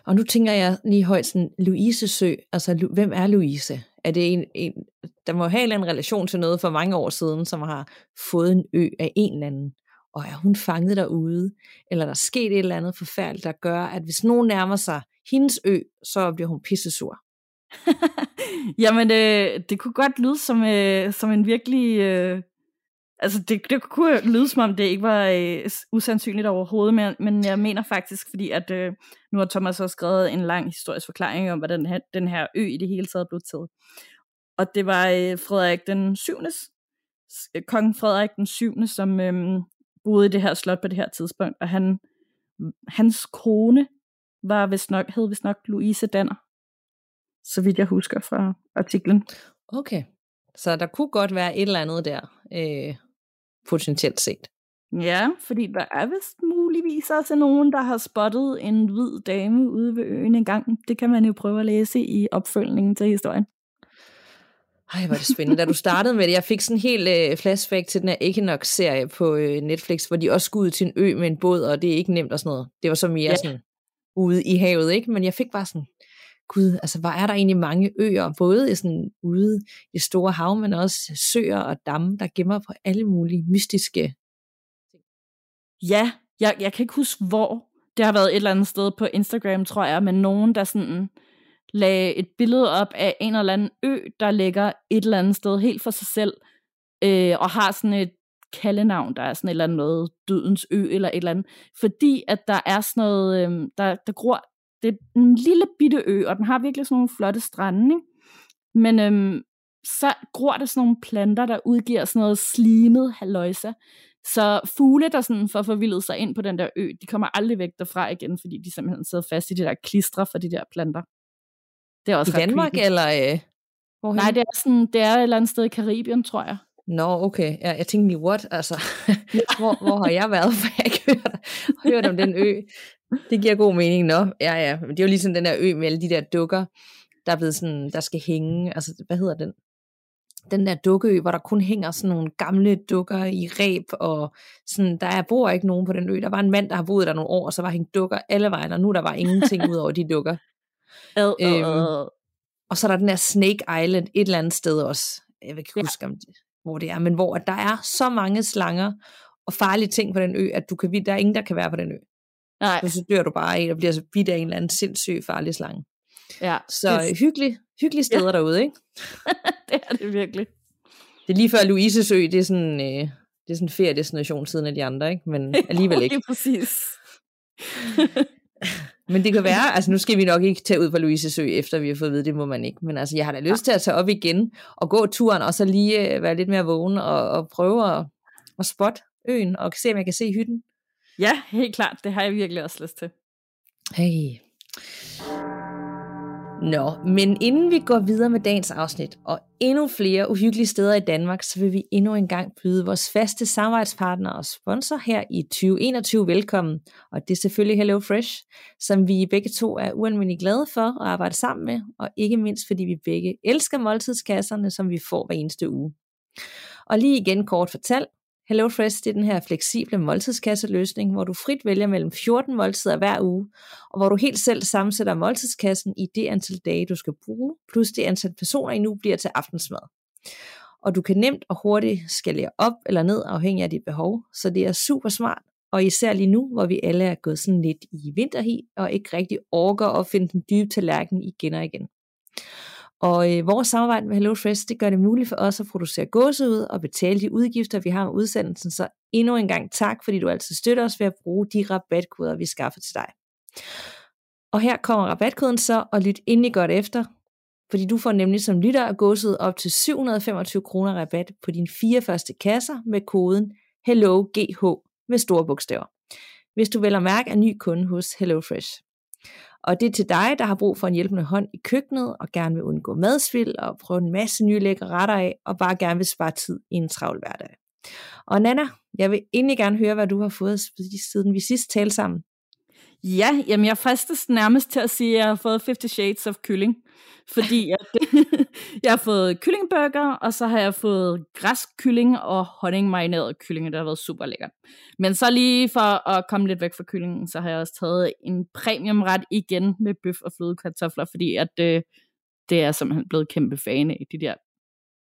Og nu tænker jeg lige højt sådan, Louise Sø, altså hvem er Louise? Er det en, en der må have en relation til noget for mange år siden, som har fået en ø af en eller anden, og er hun fanget derude, eller der er sket et eller andet forfærdeligt, der gør, at hvis nogen nærmer sig hendes ø, så bliver hun pissesur. [LAUGHS] Jamen, øh, det kunne godt lyde som, øh, som en virkelig øh, Altså, det, det kunne lyde som om, det ikke var øh, usandsynligt overhovedet, men, men jeg mener faktisk, fordi at øh, nu har Thomas også skrevet en lang historisk forklaring om, hvordan den her, den her ø i det hele taget blev til. Og det var øh, Frederik den 7. Kong Frederik den 7. som øh, boede i det her slot på det her tidspunkt, og han, hans kone var vist nok, hed vist nok Louise Danner, så vidt jeg husker fra artiklen. Okay, så der kunne godt være et eller andet der. Øh, potentielt set. Ja, fordi der er vist muligvis også nogen, der har spottet en hvid dame ude ved øen en gang. Det kan man jo prøve at læse i opfølgningen til historien. Ej, hvor er det spændende. Da du startede med det, jeg fik sådan en helt øh, flashback til den her Equinox-serie på øh, Netflix, hvor de også skulle ud til en ø med en båd, og det er ikke nemt og sådan noget. Det var så mere ja. sådan ude i havet, ikke? Men jeg fik bare sådan, gud, altså hvor er der egentlig mange øer, både i sådan ude i store hav, men også søer og damme, der gemmer på alle mulige mystiske ting. Ja, jeg, jeg kan ikke huske hvor. Det har været et eller andet sted på Instagram, tror jeg, men nogen, der sådan lagde et billede op af en eller anden ø, der ligger et eller andet sted helt for sig selv, øh, og har sådan et kaldenavn, der er sådan et eller andet noget, dødens ø eller et eller andet, fordi at der er sådan noget, øh, der, der gror, det er en lille bitte ø, og den har virkelig sådan nogle flotte strande, ikke? men øhm, så gror der sådan nogle planter, der udgiver sådan noget slimet haløjsa, så fugle, der sådan får forvildet sig ind på den der ø, de kommer aldrig væk derfra igen, fordi de simpelthen sidder fast i de der klistre for de der planter. Det er også I Danmark, creepy. eller øh, hvorhen? Nej, det er, sådan, det er et eller andet sted i Karibien, tror jeg. Nå, okay. Ja, jeg tænkte lige, what? Altså, [LAUGHS] hvor, hvor har jeg været, for jeg ikke hørt, hørt om den ø? Det giver god mening, nå. Ja, ja. Men det er jo ligesom den der ø med alle de der dukker, der er blevet sådan, der skal hænge. Altså, hvad hedder den? den der dukkeø, hvor der kun hænger sådan nogle gamle dukker i reb, og sådan, der er, bor ikke nogen på den ø. Der var en mand, der har boet der nogle år, og så var hængt dukker alle vejen, og nu der var ingenting [LAUGHS] ud over de dukker. Øhm, og så er der den der Snake Island et eller andet sted også. Jeg vil ikke ja. huske, om det, hvor det er, men hvor der er så mange slanger og farlige ting på den ø, at du kan, der er ingen, der kan være på den ø. Nej. Så, så dør du bare af, og bliver så bidt af en eller anden sindssyg farlig slange. Ja, så det... hyggelig, hyggelige steder ja. derude, ikke? [LAUGHS] det er det virkelig. Det er lige før Louises ø, det er sådan, øh, det er sådan en feriedestination siden af de andre, ikke? men [LAUGHS] alligevel ikke. Lige præcis. [LAUGHS] men det kan være, altså nu skal vi nok ikke tage ud på Louises ø, efter vi har fået at vide, det må man ikke. Men altså, jeg har da lyst til at tage op igen og gå turen, og så lige øh, være lidt mere vågen og, og prøve at, at spotte øen, og se, om jeg kan se hytten. Ja, helt klart. Det har jeg virkelig også lyst til. Hey. Nå, men inden vi går videre med dagens afsnit, og endnu flere uhyggelige steder i Danmark, så vil vi endnu en gang byde vores faste samarbejdspartner og sponsor her i 2021 velkommen. Og det er selvfølgelig Hello Fresh, som vi begge to er ualmindeligt glade for at arbejde sammen med, og ikke mindst fordi vi begge elsker måltidskasserne, som vi får hver eneste uge. Og lige igen kort fortalt, HelloFresh det er den her fleksible måltidskasseløsning, hvor du frit vælger mellem 14 måltider hver uge, og hvor du helt selv sammensætter måltidskassen i det antal dage, du skal bruge, plus det antal personer, I nu bliver til aftensmad. Og du kan nemt og hurtigt skalere op eller ned afhængig af dit behov, så det er super smart, og især lige nu, hvor vi alle er gået sådan lidt i vinterhi, og ikke rigtig orker at finde den dybe tallerken igen og igen. Og øh, vores samarbejde med HelloFresh, det gør det muligt for os at producere gåsehud og betale de udgifter, vi har med udsendelsen. Så endnu en gang tak, fordi du altid støtter os ved at bruge de rabatkoder, vi skaffer til dig. Og her kommer rabatkoden så, og lyt endelig godt efter, fordi du får nemlig som lytter af gåsehud op til 725 kroner rabat på dine fire første kasser med koden HelloGH med store bogstaver. Hvis du vil mærke en ny kunde hos HelloFresh. Og det er til dig, der har brug for en hjælpende hånd i køkkenet, og gerne vil undgå madsvild, og prøve en masse nye lækre retter af, og bare gerne vil spare tid i en travl hverdag. Og Nana, jeg vil egentlig gerne høre, hvad du har fået siden vi sidst talte sammen. Ja, jamen jeg fristes nærmest til at sige, at jeg har fået 50 Shades of Kylling. Fordi at, [LAUGHS] jeg har fået kyllingburger, og så har jeg fået græsk kylling og honningmarineret kylling, det har været super lækkert. Men så lige for at komme lidt væk fra kyllingen, så har jeg også taget en premiumret igen med bøf og flødekartofler, fordi at øh, det er simpelthen blevet kæmpe fan af de der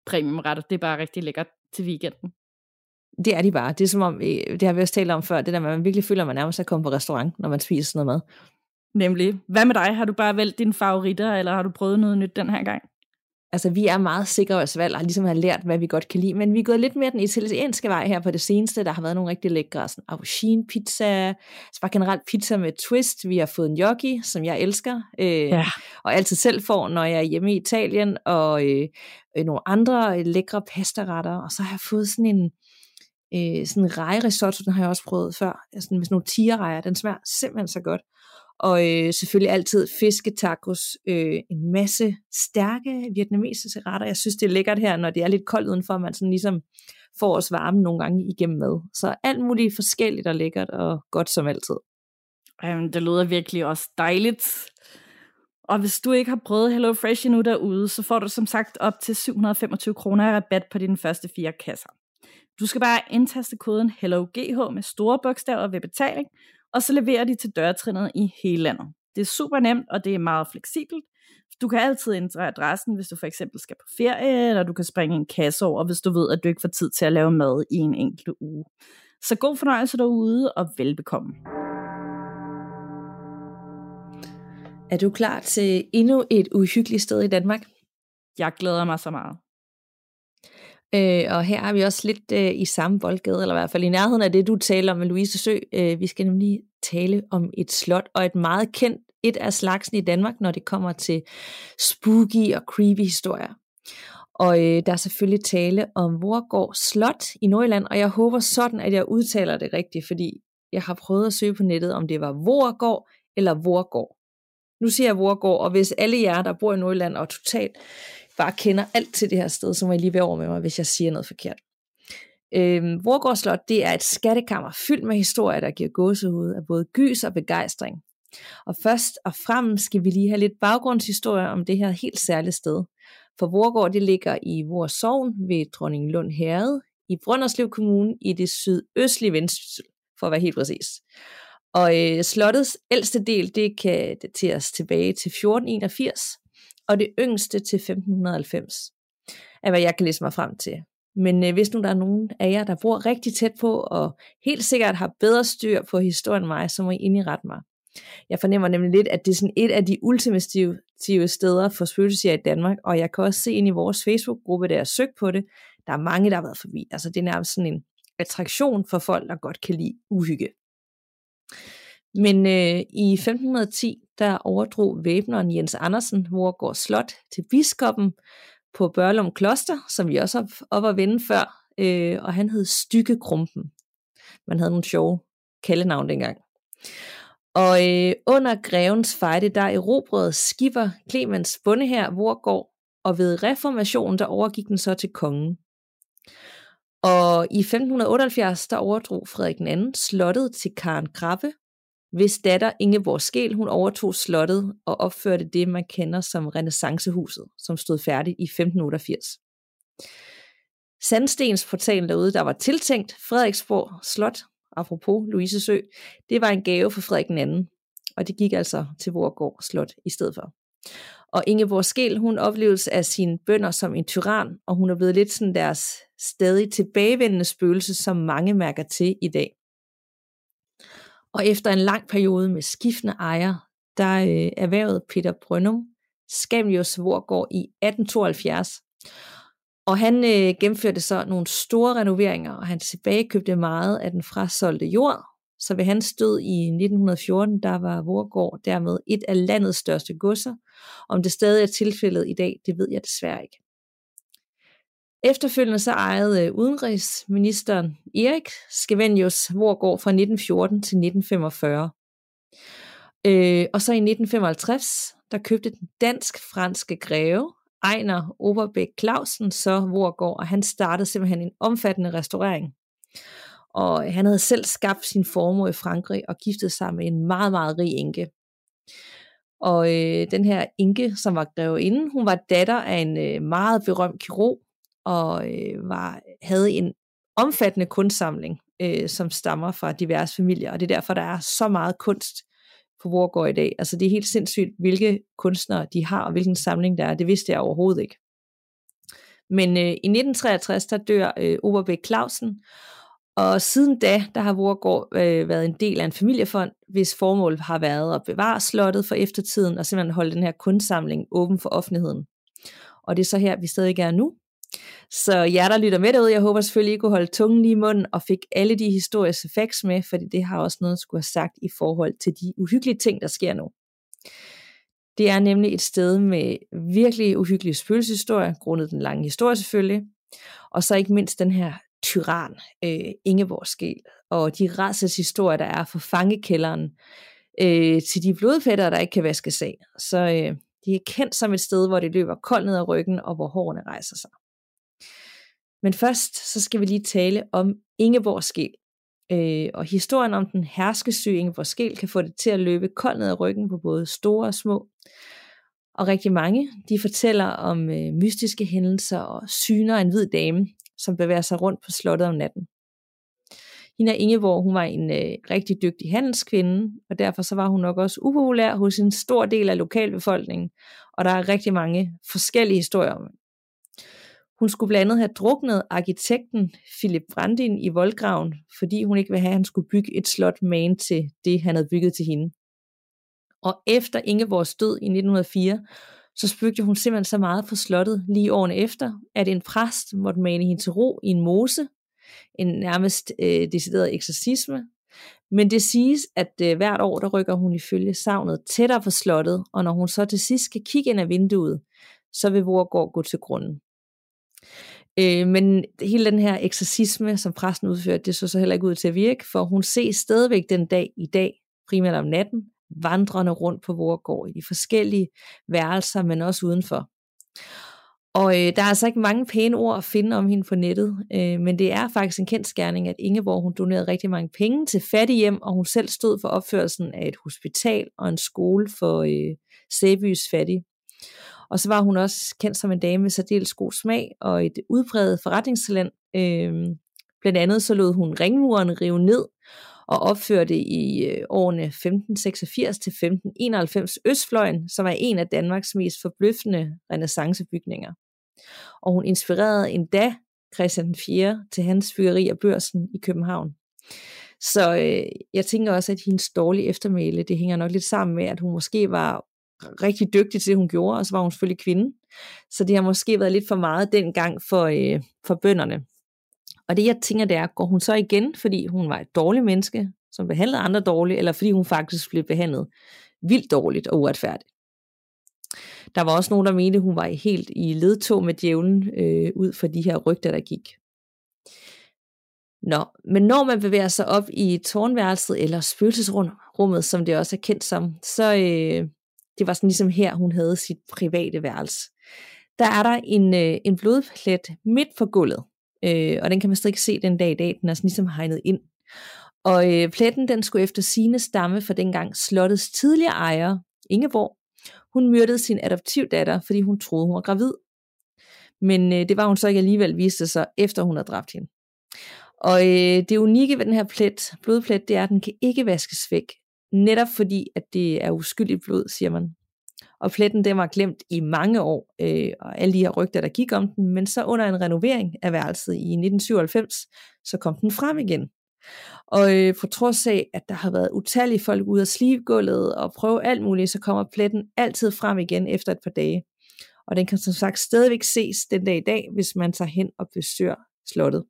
premiumretter. Det er bare rigtig lækkert til weekenden det er de bare. Det er som om, øh, det har vi også talt om før, det der med, at man virkelig føler, at man nærmest er kommet på restaurant, når man spiser sådan noget mad. Nemlig. Hvad med dig? Har du bare valgt dine favoritter, eller har du prøvet noget nyt den her gang? Altså, vi er meget sikre vores valg, og ligesom har lært, hvad vi godt kan lide, men vi er gået lidt mere den italienske vej her på det seneste. Der har været nogle rigtig lækre sådan aubergine pizza, altså bare generelt pizza med twist. Vi har fået en gnocchi, som jeg elsker, øh, ja. og altid selv får, når jeg er hjemme i Italien, og øh, øh, nogle andre lækre pastaretter, og så har jeg fået sådan en, øh, sådan en rejerisotto, den har jeg også prøvet før, altså med sådan nogle tigerrejer, den smager simpelthen så godt. Og øh, selvfølgelig altid fisketacos, øh, en masse stærke vietnamesiske retter. Jeg synes, det er lækkert her, når det er lidt koldt udenfor, man sådan ligesom får os varme nogle gange igennem med. Så alt muligt forskelligt og lækkert og godt som altid. Jamen, det lyder virkelig også dejligt. Og hvis du ikke har prøvet Hello Fresh endnu derude, så får du som sagt op til 725 kroner i rabat på dine første fire kasser. Du skal bare indtaste koden HelloGH med store bogstaver ved betaling, og så leverer de til dørtrinnet i hele landet. Det er super nemt, og det er meget fleksibelt. Du kan altid ændre adressen, hvis du for eksempel skal på ferie, eller du kan springe en kasse over, hvis du ved, at du ikke får tid til at lave mad i en enkelt uge. Så god fornøjelse derude, og velbekomme. Er du klar til endnu et uhyggeligt sted i Danmark? Jeg glæder mig så meget. Øh, og her er vi også lidt øh, i samme boldgade, eller i hvert fald i nærheden af det, du taler om med Louise Sø. Øh, vi skal nemlig tale om et slot, og et meget kendt et af slagsen i Danmark, når det kommer til spooky og creepy historier. Og øh, der er selvfølgelig tale om Vorgård Slot i Nordjylland, og jeg håber sådan, at jeg udtaler det rigtigt, fordi jeg har prøvet at søge på nettet, om det var Vorgård eller Vorgård. Nu siger jeg Vorgård, og hvis alle jer, der bor i Nordjylland og totalt bare kender alt til det her sted, så må I lige være over med mig, hvis jeg siger noget forkert. Øhm, Vorgård Slot, det er et skattekammer fyldt med historier, der giver gåsehud af både gys og begejstring. Og først og fremmest skal vi lige have lidt baggrundshistorie om det her helt særlige sted. For Vorgård, det ligger i Vor Sogn ved Dronning Lund Herred i Brønderslev Kommune i det sydøstlige Vendsyssel, for at være helt præcis. Og øh, slottets ældste del, det kan dateres tilbage til 1481, og det yngste til 1590, af hvad jeg kan læse mig frem til. Men øh, hvis nu der er nogen af jer, der bor rigtig tæt på, og helt sikkert har bedre styr på historien end mig, så må I indrette mig. Jeg fornemmer nemlig lidt, at det er sådan et af de ultimative steder for spøgelser i Danmark, og jeg kan også se ind i vores Facebook-gruppe, der har søgt på det, der er mange, der har været forbi. Altså det er nærmest sådan en attraktion for folk, der godt kan lide uhygge. Men øh, i 1510, der overdrog væbneren Jens Andersen Vorgård Slot til biskoppen på Børlum Kloster, som vi også har op at vende før, øh, og han hed Stykke Krumpen. Man havde nogle sjove kaldenavn dengang. Og øh, under grevens fejde, der erobrede skipper Clemens her Vorgård, og ved reformationen, der overgik den så til kongen. Og i 1578, der overdrog Frederik II slottet til Karen Grave, hvis datter Ingeborg Skel, hun overtog slottet og opførte det, man kender som renaissancehuset, som stod færdigt i 1588. Sandstensportalen derude, der var tiltænkt Frederiksborg Slot, apropos Louise Sø, det var en gave for Frederik II, og det gik altså til Vorgård Slot i stedet for. Og Ingeborg Skel, hun opleves af sine bønder som en tyran, og hun er blevet lidt sådan deres stadig tilbagevendende spøgelse, som mange mærker til i dag. Og efter en lang periode med skiftende ejer, der øh, erhvervede Peter Brønum Skamlius Vorgård i 1872. Og han øh, gennemførte så nogle store renoveringer, og han tilbagekøbte meget af den frasolgte jord. Så ved hans død i 1914, der var Vorgård dermed et af landets største godser. Om det stadig er tilfældet i dag, det ved jeg desværre ikke. Efterfølgende så ejede øh, udenrigsministeren Erik Skevenius Vorgård fra 1914 til 1945. Øh, og så i 1955, der købte den dansk-franske greve Ejner Oberbæk Clausen så Vorgård, og han startede simpelthen en omfattende restaurering. Og øh, han havde selv skabt sin formue i Frankrig og giftet sig med en meget, meget rig enke. Og øh, den her enke, som var grevinde, hun var datter af en øh, meget berømt kirurg, og øh, var, havde en omfattende kunstsamling, øh, som stammer fra diverse familier, og det er derfor, der er så meget kunst på Vorgård i dag. Altså det er helt sindssygt, hvilke kunstnere de har, og hvilken samling der er. Det vidste jeg overhovedet ikke. Men øh, i 1963, der dør øh, Oberbæk Clausen, og siden da, der har Vorgård øh, været en del af en familiefond, hvis formål har været at bevare slottet for eftertiden, og simpelthen holde den her kunstsamling åben for offentligheden. Og det er så her, vi stadig er nu. Så jer, der lytter med derude, jeg håber selvfølgelig, I kunne holde tungen lige i munden og fik alle de historiske facts med, fordi det har også noget, at skulle have sagt i forhold til de uhyggelige ting, der sker nu. Det er nemlig et sted med virkelig uhyggelige spøgelseshistorier, grundet den lange historie selvfølgelig, og så ikke mindst den her tyran, øh, Ingeborg Skel, og de historier, der er fra fangekælderen, øh, til de blodfætter, der ikke kan vaskes af. Så øh, det er kendt som et sted, hvor det løber koldt ned ad ryggen, og hvor hårene rejser sig. Men først så skal vi lige tale om Ingeborg Skel. Øh, og historien om den herskesyge Ingeborg Skel kan få det til at løbe koldt ned ad ryggen på både store og små. Og rigtig mange, de fortæller om øh, mystiske hændelser og syner en hvid dame, som bevæger sig rundt på slottet om natten. Hende Ingeborg, hun var en øh, rigtig dygtig handelskvinde, og derfor så var hun nok også upopulær hos en stor del af lokalbefolkningen, og der er rigtig mange forskellige historier om hun skulle blandt andet have druknet arkitekten Philip Brandin i voldgraven, fordi hun ikke ville have, at han skulle bygge et slot man til det, han havde bygget til hende. Og efter Ingeborgs død i 1904, så spøgte hun simpelthen så meget for slottet lige årene efter, at en præst måtte mane hende til ro i en mose, en nærmest øh, decideret eksorcisme. Men det siges, at øh, hvert år, der rykker hun ifølge savnet tættere på slottet, og når hun så til sidst skal kigge ind ad vinduet, så vil Vorgård gå til grunden. Øh, men hele den her eksorcisme, som præsten udførte, det så så heller ikke ud til at virke, for hun ses stadigvæk den dag i dag, primært om natten, vandrende rundt på Vorgård i de forskellige værelser, men også udenfor. Og øh, der er altså ikke mange pæne ord at finde om hende på nettet, øh, men det er faktisk en kendt skærning, at Ingeborg hun donerede rigtig mange penge til fattighjem, og hun selv stod for opførelsen af et hospital og en skole for øh, Sæbys fattige. Og så var hun også kendt som en dame med særdeles god smag og et udbredt forretningstalent. Øh, blandt andet så lod hun ringmuren rive ned og opførte i øh, årene 1586 til 1591 Østfløjen, som er en af Danmarks mest forbløffende renaissancebygninger. Og hun inspirerede endda Christian 4. til hans byggeri af børsen i København. Så øh, jeg tænker også, at hendes dårlige eftermæle, det hænger nok lidt sammen med, at hun måske var rigtig dygtig til det, hun gjorde, og så var hun selvfølgelig kvinde. Så det har måske været lidt for meget dengang for, øh, for bønderne. Og det jeg tænker, det er, går hun så igen, fordi hun var et dårligt menneske, som behandlede andre dårligt, eller fordi hun faktisk blev behandlet vildt dårligt og uretfærdigt. Der var også nogen, der mente, hun var helt i ledtog med djævlen øh, ud for de her rygter, der gik. Nå, men når man bevæger sig op i tårnværelset, eller spøgelsesrummet, som det også er kendt som, så øh, det var sådan ligesom her, hun havde sit private værelse. Der er der en, øh, en blodplet midt på gulvet, øh, og den kan man stadig se den dag i dag, den er sådan ligesom hegnet ind. Og øh, pletten, den skulle efter sine stamme for dengang slottets tidligere ejer, Ingeborg. Hun myrdede sin adoptivdatter, fordi hun troede, hun var gravid. Men øh, det var hun så ikke alligevel, viste sig, efter hun havde dræbt hende. Og øh, det unikke ved den her plet, blodplet, det er, at den kan ikke vaskes væk. Netop fordi, at det er uskyldigt blod, siger man. Og pletten den var glemt i mange år, øh, og alle de her rygter, der gik om den, men så under en renovering af værelset i 1997, så kom den frem igen. Og øh, på trods af, at der har været utallige folk ude af slivgulvet og prøve alt muligt, så kommer pletten altid frem igen efter et par dage. Og den kan som sagt stadigvæk ses den dag i dag, hvis man tager hen og besøger slottet.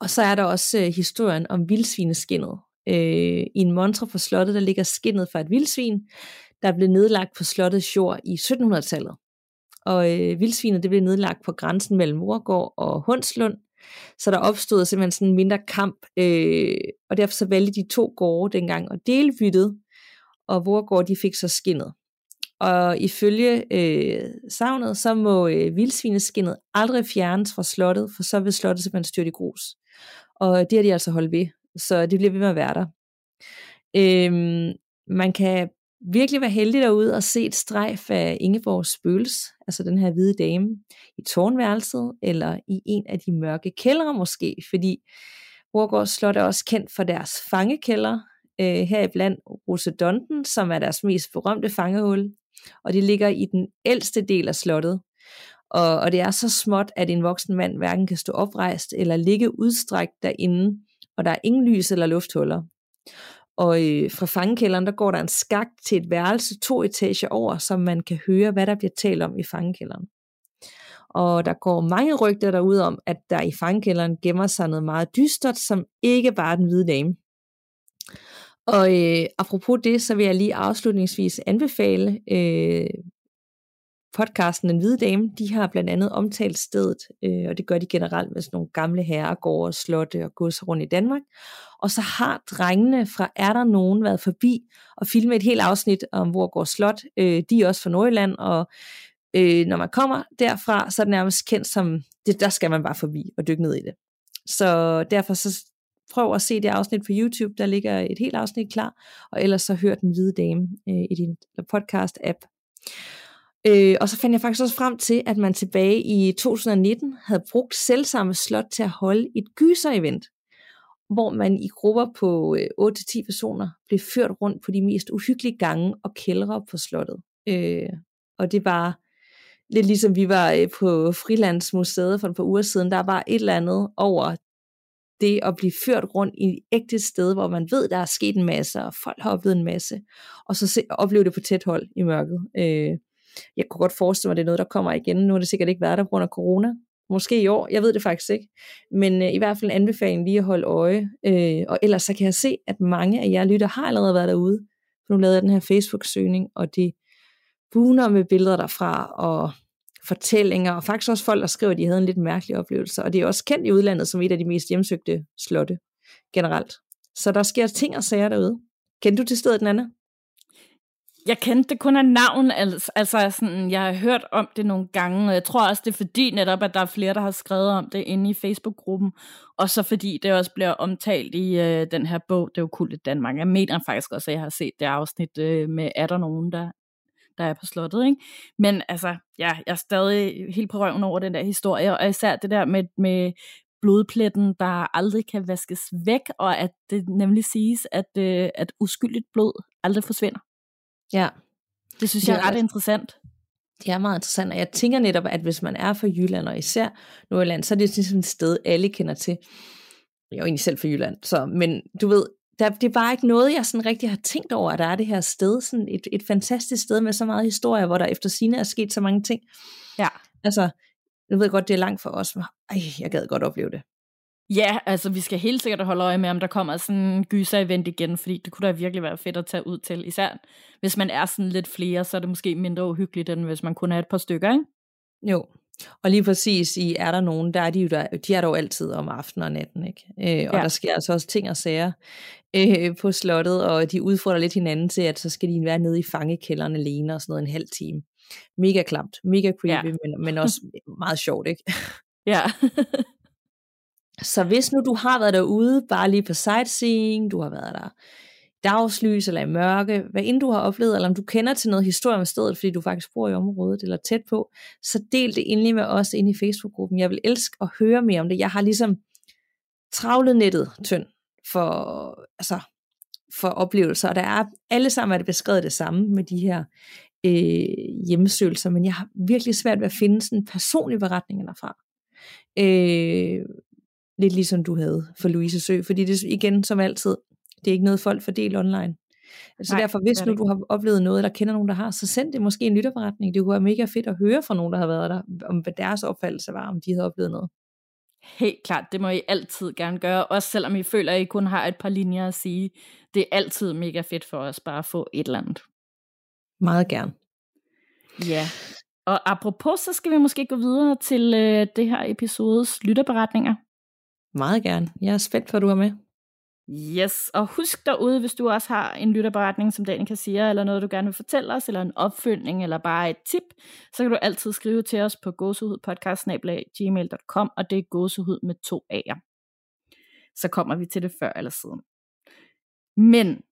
Og så er der også øh, historien om vildsvineskinnet. Øh, I en montre for slottet, der ligger skinnet fra et vildsvin, der blev nedlagt på slottets jord i 1700-tallet. Og øh, vildsvinet det blev nedlagt på grænsen mellem Morgård og Hundslund, så der opstod simpelthen sådan en mindre kamp, øh, og derfor så valgte de to gårde dengang at dele byttet, og Vorgård de fik så skinnet. Og ifølge øh, savnet, så må øh, vildsvineskinnet aldrig fjernes fra slottet, for så vil slottet simpelthen styrte i grus. Og det har de altså holdt ved, så det bliver ved med at være der. Øhm, man kan virkelig være heldig derude og se et strejf af Ingeborgs spøgels, altså den her hvide dame, i tårnværelset, eller i en af de mørke kældre måske, fordi Rorgårds Slot er også kendt for deres fangekælder, øh, heriblandt Rosedonten, som er deres mest berømte fangehul, og det ligger i den ældste del af slottet. Og, og det er så småt, at en voksen mand hverken kan stå oprejst eller ligge udstrækt derinde, og der er ingen lys eller lufthuller. Og øh, fra fangekælderen, der går der en skak til et værelse to etager over, så man kan høre, hvad der bliver talt om i fangekælderen. Og der går mange rygter derude om, at der i fangekælderen gemmer sig noget meget dystert, som ikke bare den hvide dame. Og øh, apropos det, så vil jeg lige afslutningsvis anbefale øh, podcasten Den Hvide Dame, de har blandt andet omtalt stedet, øh, og det gør de generelt med sådan nogle gamle herregårde, slotte og godser rundt i Danmark. Og så har drengene fra Er der nogen været forbi og filmet et helt afsnit om hvor går Slot. Øh, de er også fra Nordjylland, og øh, når man kommer derfra, så er det nærmest kendt som, det, der skal man bare forbi og dykke ned i det. Så derfor så prøv at se det afsnit på YouTube, der ligger et helt afsnit klar, og ellers så hør Den Hvide Dame øh, i din podcast-app. Øh, og så fandt jeg faktisk også frem til, at man tilbage i 2019 havde brugt selvsamme slot til at holde et gyser-event, hvor man i grupper på øh, 8-10 personer blev ført rundt på de mest uhyggelige gange og kældre på slottet. Øh, og det var lidt ligesom vi var øh, på Frilandsmuseet for et par uger siden, der var et eller andet over det at blive ført rundt i et ægte sted, hvor man ved, der er sket en masse, og folk har oplevet en masse, og så se, opleve det på tæt hold i mørket. Øh, jeg kunne godt forestille mig, at det er noget, der kommer igen. Nu har det sikkert ikke været der på grund af corona. Måske i år, jeg ved det faktisk ikke. Men øh, i hvert fald en anbefaling lige at holde øje. Øh, og ellers så kan jeg se, at mange af jer lytter har allerede været derude. For nu lavede jeg den her Facebook-søgning, og de buner med billeder derfra, og fortællinger, og faktisk også folk, der skriver, at de havde en lidt mærkelig oplevelse. Og det er også kendt i udlandet som et af de mest hjemsøgte slotte generelt. Så der sker ting og sager derude. Kender du til stedet, Nana? Jeg kendte det kun af navn, altså, altså sådan, jeg har hørt om det nogle gange, og jeg tror også, det er fordi netop, at der er flere, der har skrevet om det inde i Facebook-gruppen, og så fordi det også bliver omtalt i øh, den her bog, det er jo kult i Danmark. Jeg mener faktisk også, at jeg har set det afsnit øh, med, er der nogen, der, der er på slottet, ikke? Men altså, ja, jeg er stadig helt på røven over den der historie, og især det der med, med blodpletten, der aldrig kan vaskes væk, og at det nemlig siges, at, øh, at uskyldigt blod aldrig forsvinder. Ja. Det synes jeg er ret interessant. Det er meget interessant, og jeg tænker netop, at hvis man er fra Jylland, og især Nordjylland, så er det sådan et sted, alle kender til. Jeg er jo egentlig selv fra Jylland, så, men du ved, der, det er bare ikke noget, jeg sådan rigtig har tænkt over, at der er det her sted, sådan et, et fantastisk sted med så meget historie, hvor der efter sine er sket så mange ting. Ja. Altså, nu ved jeg godt, det er langt for os, men ej, jeg gad godt opleve det. Ja, altså vi skal helt sikkert holde øje med, om der kommer sådan en gyser-event igen, fordi det kunne da virkelig være fedt at tage ud til. Især hvis man er sådan lidt flere, så er det måske mindre uhyggeligt, end hvis man kun er et par stykker, ikke? Jo, og lige præcis i Er der nogen, der er de jo der, de er der jo altid om aftenen og natten, ikke? Øh, og ja. der sker altså også ting og sager øh, på slottet, og de udfordrer lidt hinanden til, at så skal de være nede i fangekælderen alene og sådan noget en halv time. Mega klamt, mega creepy, ja. men, men også meget sjovt, ikke? Ja. [LAUGHS] Så hvis nu du har været derude, bare lige på sightseeing, du har været der dagslys eller i mørke, hvad end du har oplevet, eller om du kender til noget historie om stedet, fordi du faktisk bor i området eller tæt på, så del det endelig med os inde i Facebook-gruppen. Jeg vil elske at høre mere om det. Jeg har ligesom travlet nettet tynd for, altså, for oplevelser, og der er alle sammen er det beskrevet det samme med de her øh, hjemmesøgelser, men jeg har virkelig svært ved at finde sådan personlige beretninger derfra. Øh, lidt ligesom du havde for Louise Sø, fordi det igen, som altid, det er ikke noget folk fordeler online. Så Nej, derfor, hvis nu du har oplevet noget, eller kender nogen, der har, så send det måske en lytterberetning. Det kunne være mega fedt at høre fra nogen, der har været der, om hvad deres opfattelse var, om de havde oplevet noget. Helt klart, det må I altid gerne gøre, også selvom I føler, at I kun har et par linjer at sige. Det er altid mega fedt for os bare at få et eller andet. Meget gerne. Ja, og apropos, så skal vi måske gå videre til øh, det her episodes lytterberetninger. Meget gerne. Jeg er spændt på, at du er med. Yes, og husk derude, hvis du også har en lytterberetning, som Danika siger, eller noget, du gerne vil fortælle os, eller en opfølgning, eller bare et tip, så kan du altid skrive til os på gåsehudpodcast.gmail.com, og det er gåsehud med to A'er. Så kommer vi til det før eller siden. Men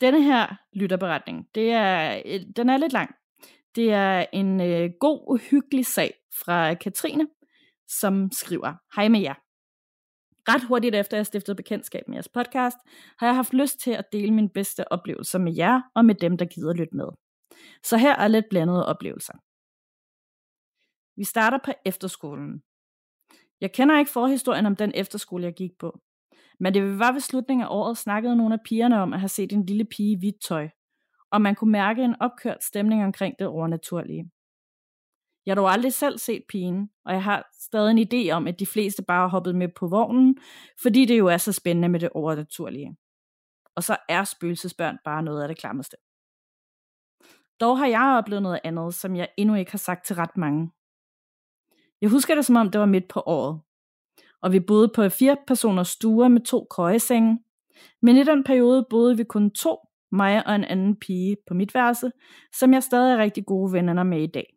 denne her lytterberetning, det er, øh, den er lidt lang. Det er en øh, god, uhyggelig sag fra Katrine, som skriver, Hej med jer. Ret hurtigt efter jeg stiftede bekendtskab med jeres podcast, har jeg haft lyst til at dele mine bedste oplevelser med jer og med dem, der gider lytte med. Så her er lidt blandede oplevelser. Vi starter på efterskolen. Jeg kender ikke forhistorien om den efterskole, jeg gik på. Men det var ved slutningen af året snakkede nogle af pigerne om at have set en lille pige i hvidt tøj, og man kunne mærke en opkørt stemning omkring det overnaturlige. Jeg har dog aldrig selv set pigen, og jeg har stadig en idé om, at de fleste bare har hoppet med på vognen, fordi det jo er så spændende med det overnaturlige. Og så er spøgelsesbørn bare noget af det klammeste. Dog har jeg oplevet noget andet, som jeg endnu ikke har sagt til ret mange. Jeg husker det som om det var midt på året, og vi boede på fire personers stuer med to køjesenge, men i den periode boede vi kun to, mig og en anden pige på mit værelse, som jeg stadig er rigtig gode venner med i dag.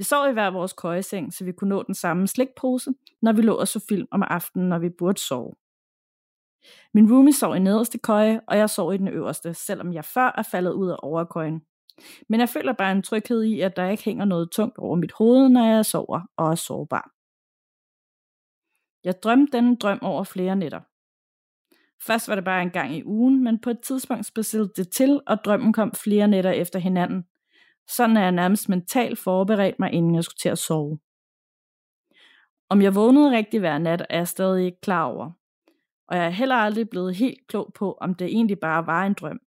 Vi sov i hver vores køjeseng, så vi kunne nå den samme slikpose, når vi lå og så film om aftenen, når vi burde sove. Min roomie sov i nederste køje, og jeg sov i den øverste, selvom jeg før er faldet ud af overkøjen. Men jeg føler bare en tryghed i, at der ikke hænger noget tungt over mit hoved, når jeg sover og er sårbar. Jeg drømte denne drøm over flere nætter. Først var det bare en gang i ugen, men på et tidspunkt spidsede det til, og drømmen kom flere nætter efter hinanden, sådan er jeg nærmest mentalt forberedt mig, inden jeg skulle til at sove. Om jeg vågnede rigtig hver nat, er jeg stadig ikke klar over. Og jeg er heller aldrig blevet helt klog på, om det egentlig bare var en drøm.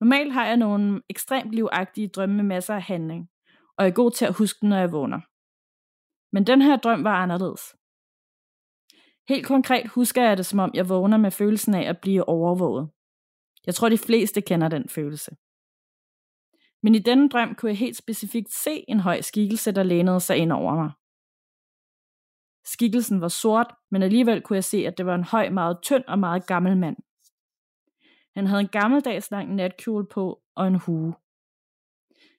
Normalt har jeg nogle ekstremt livagtige drømme med masser af handling, og er god til at huske når jeg vågner. Men den her drøm var anderledes. Helt konkret husker jeg det, som om jeg vågner med følelsen af at blive overvåget. Jeg tror, de fleste kender den følelse. Men i denne drøm kunne jeg helt specifikt se en høj skikkelse, der lænede sig ind over mig. Skikkelsen var sort, men alligevel kunne jeg se, at det var en høj, meget tynd og meget gammel mand. Han havde en gammeldags lang natkjole på og en hue.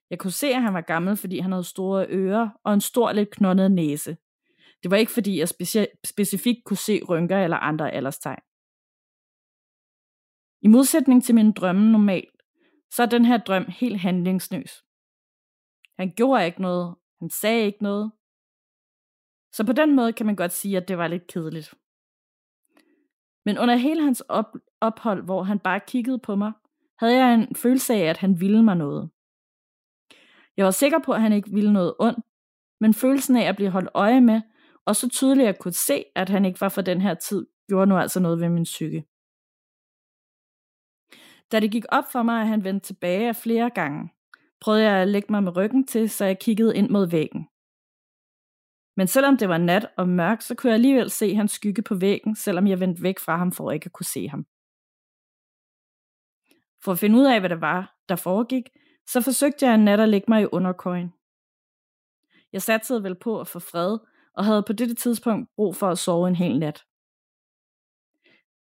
Jeg kunne se, at han var gammel, fordi han havde store ører og en stor, lidt knondet næse. Det var ikke, fordi jeg speci- specifikt kunne se rynker eller andre alderstegn. I modsætning til min drømme normalt, så er den her drøm helt handlingsløs. Han gjorde ikke noget, han sagde ikke noget. Så på den måde kan man godt sige, at det var lidt kedeligt. Men under hele hans op- ophold, hvor han bare kiggede på mig, havde jeg en følelse af, at han ville mig noget. Jeg var sikker på, at han ikke ville noget ondt, men følelsen af at blive holdt øje med, og så tydeligt at kunne se, at han ikke var for den her tid, gjorde nu altså noget ved min psyke. Da det gik op for mig, at han vendte tilbage flere gange, prøvede jeg at lægge mig med ryggen til, så jeg kiggede ind mod væggen. Men selvom det var nat og mørkt, så kunne jeg alligevel se hans skygge på væggen, selvom jeg vendte væk fra ham for ikke at kunne se ham. For at finde ud af, hvad det var, der foregik, så forsøgte jeg en nat at lægge mig i underkøjen. Jeg satte vel på at få fred, og havde på dette tidspunkt brug for at sove en hel nat.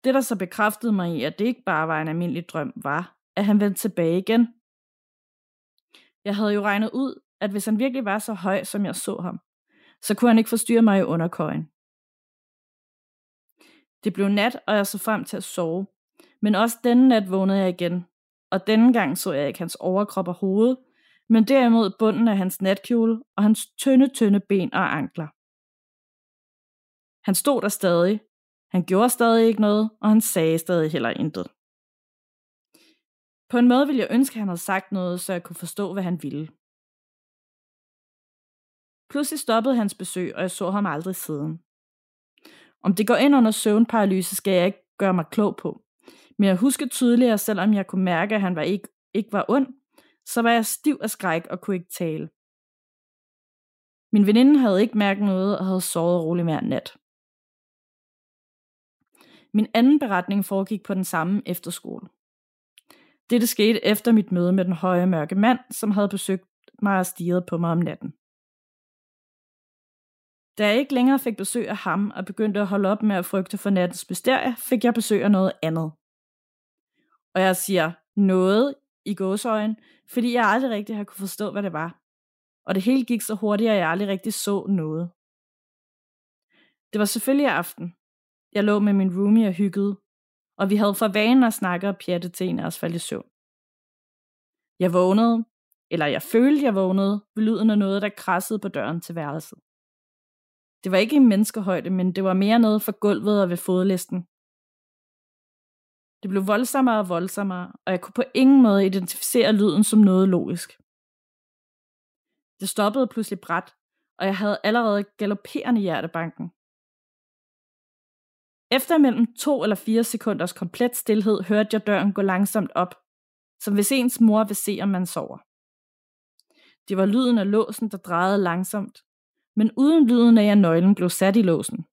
Det, der så bekræftede mig i, at det ikke bare var en almindelig drøm, var, at han vendte tilbage igen. Jeg havde jo regnet ud, at hvis han virkelig var så høj, som jeg så ham, så kunne han ikke forstyrre mig i underkøjen. Det blev nat, og jeg så frem til at sove. Men også denne nat vågnede jeg igen, og denne gang så jeg ikke hans overkrop og hoved, men derimod bunden af hans natkjole og hans tynde, tynde ben og ankler. Han stod der stadig. Han gjorde stadig ikke noget, og han sagde stadig heller intet. På en måde ville jeg ønske, at han havde sagt noget, så jeg kunne forstå, hvad han ville. Pludselig stoppede hans besøg, og jeg så ham aldrig siden. Om det går ind under søvnparalyse, skal jeg ikke gøre mig klog på. Men jeg husker tydeligt, selvom jeg kunne mærke, at han var ikke, ikke var ond, så var jeg stiv af skræk og kunne ikke tale. Min veninde havde ikke mærket noget og havde sovet roligt hver nat. Min anden beretning foregik på den samme efterskole. Dette skete efter mit møde med den høje mørke mand, som havde besøgt mig og stiget på mig om natten. Da jeg ikke længere fik besøg af ham og begyndte at holde op med at frygte for nattens mysterie, fik jeg besøg af noget andet. Og jeg siger noget i gåsøjen, fordi jeg aldrig rigtig har kunne forstå, hvad det var. Og det hele gik så hurtigt, at jeg aldrig rigtig så noget. Det var selvfølgelig aften. Jeg lå med min roomie og hyggede, og vi havde for vane at snakke og pjatte til en af os faldt i søvn. Jeg vågnede, eller jeg følte, jeg vågnede, ved lyden af noget, der krassede på døren til værelset. Det var ikke i menneskehøjde, men det var mere noget for gulvet og ved fodlisten. Det blev voldsommere og voldsommere, og jeg kunne på ingen måde identificere lyden som noget logisk. Det stoppede pludselig bræt, og jeg havde allerede galopperende hjertebanken. Efter mellem to eller fire sekunders komplet stillhed hørte jeg døren gå langsomt op, som hvis ens mor vil se, om man sover. Det var lyden af låsen, der drejede langsomt, men uden lyden af, at nøglen blev sat i låsen.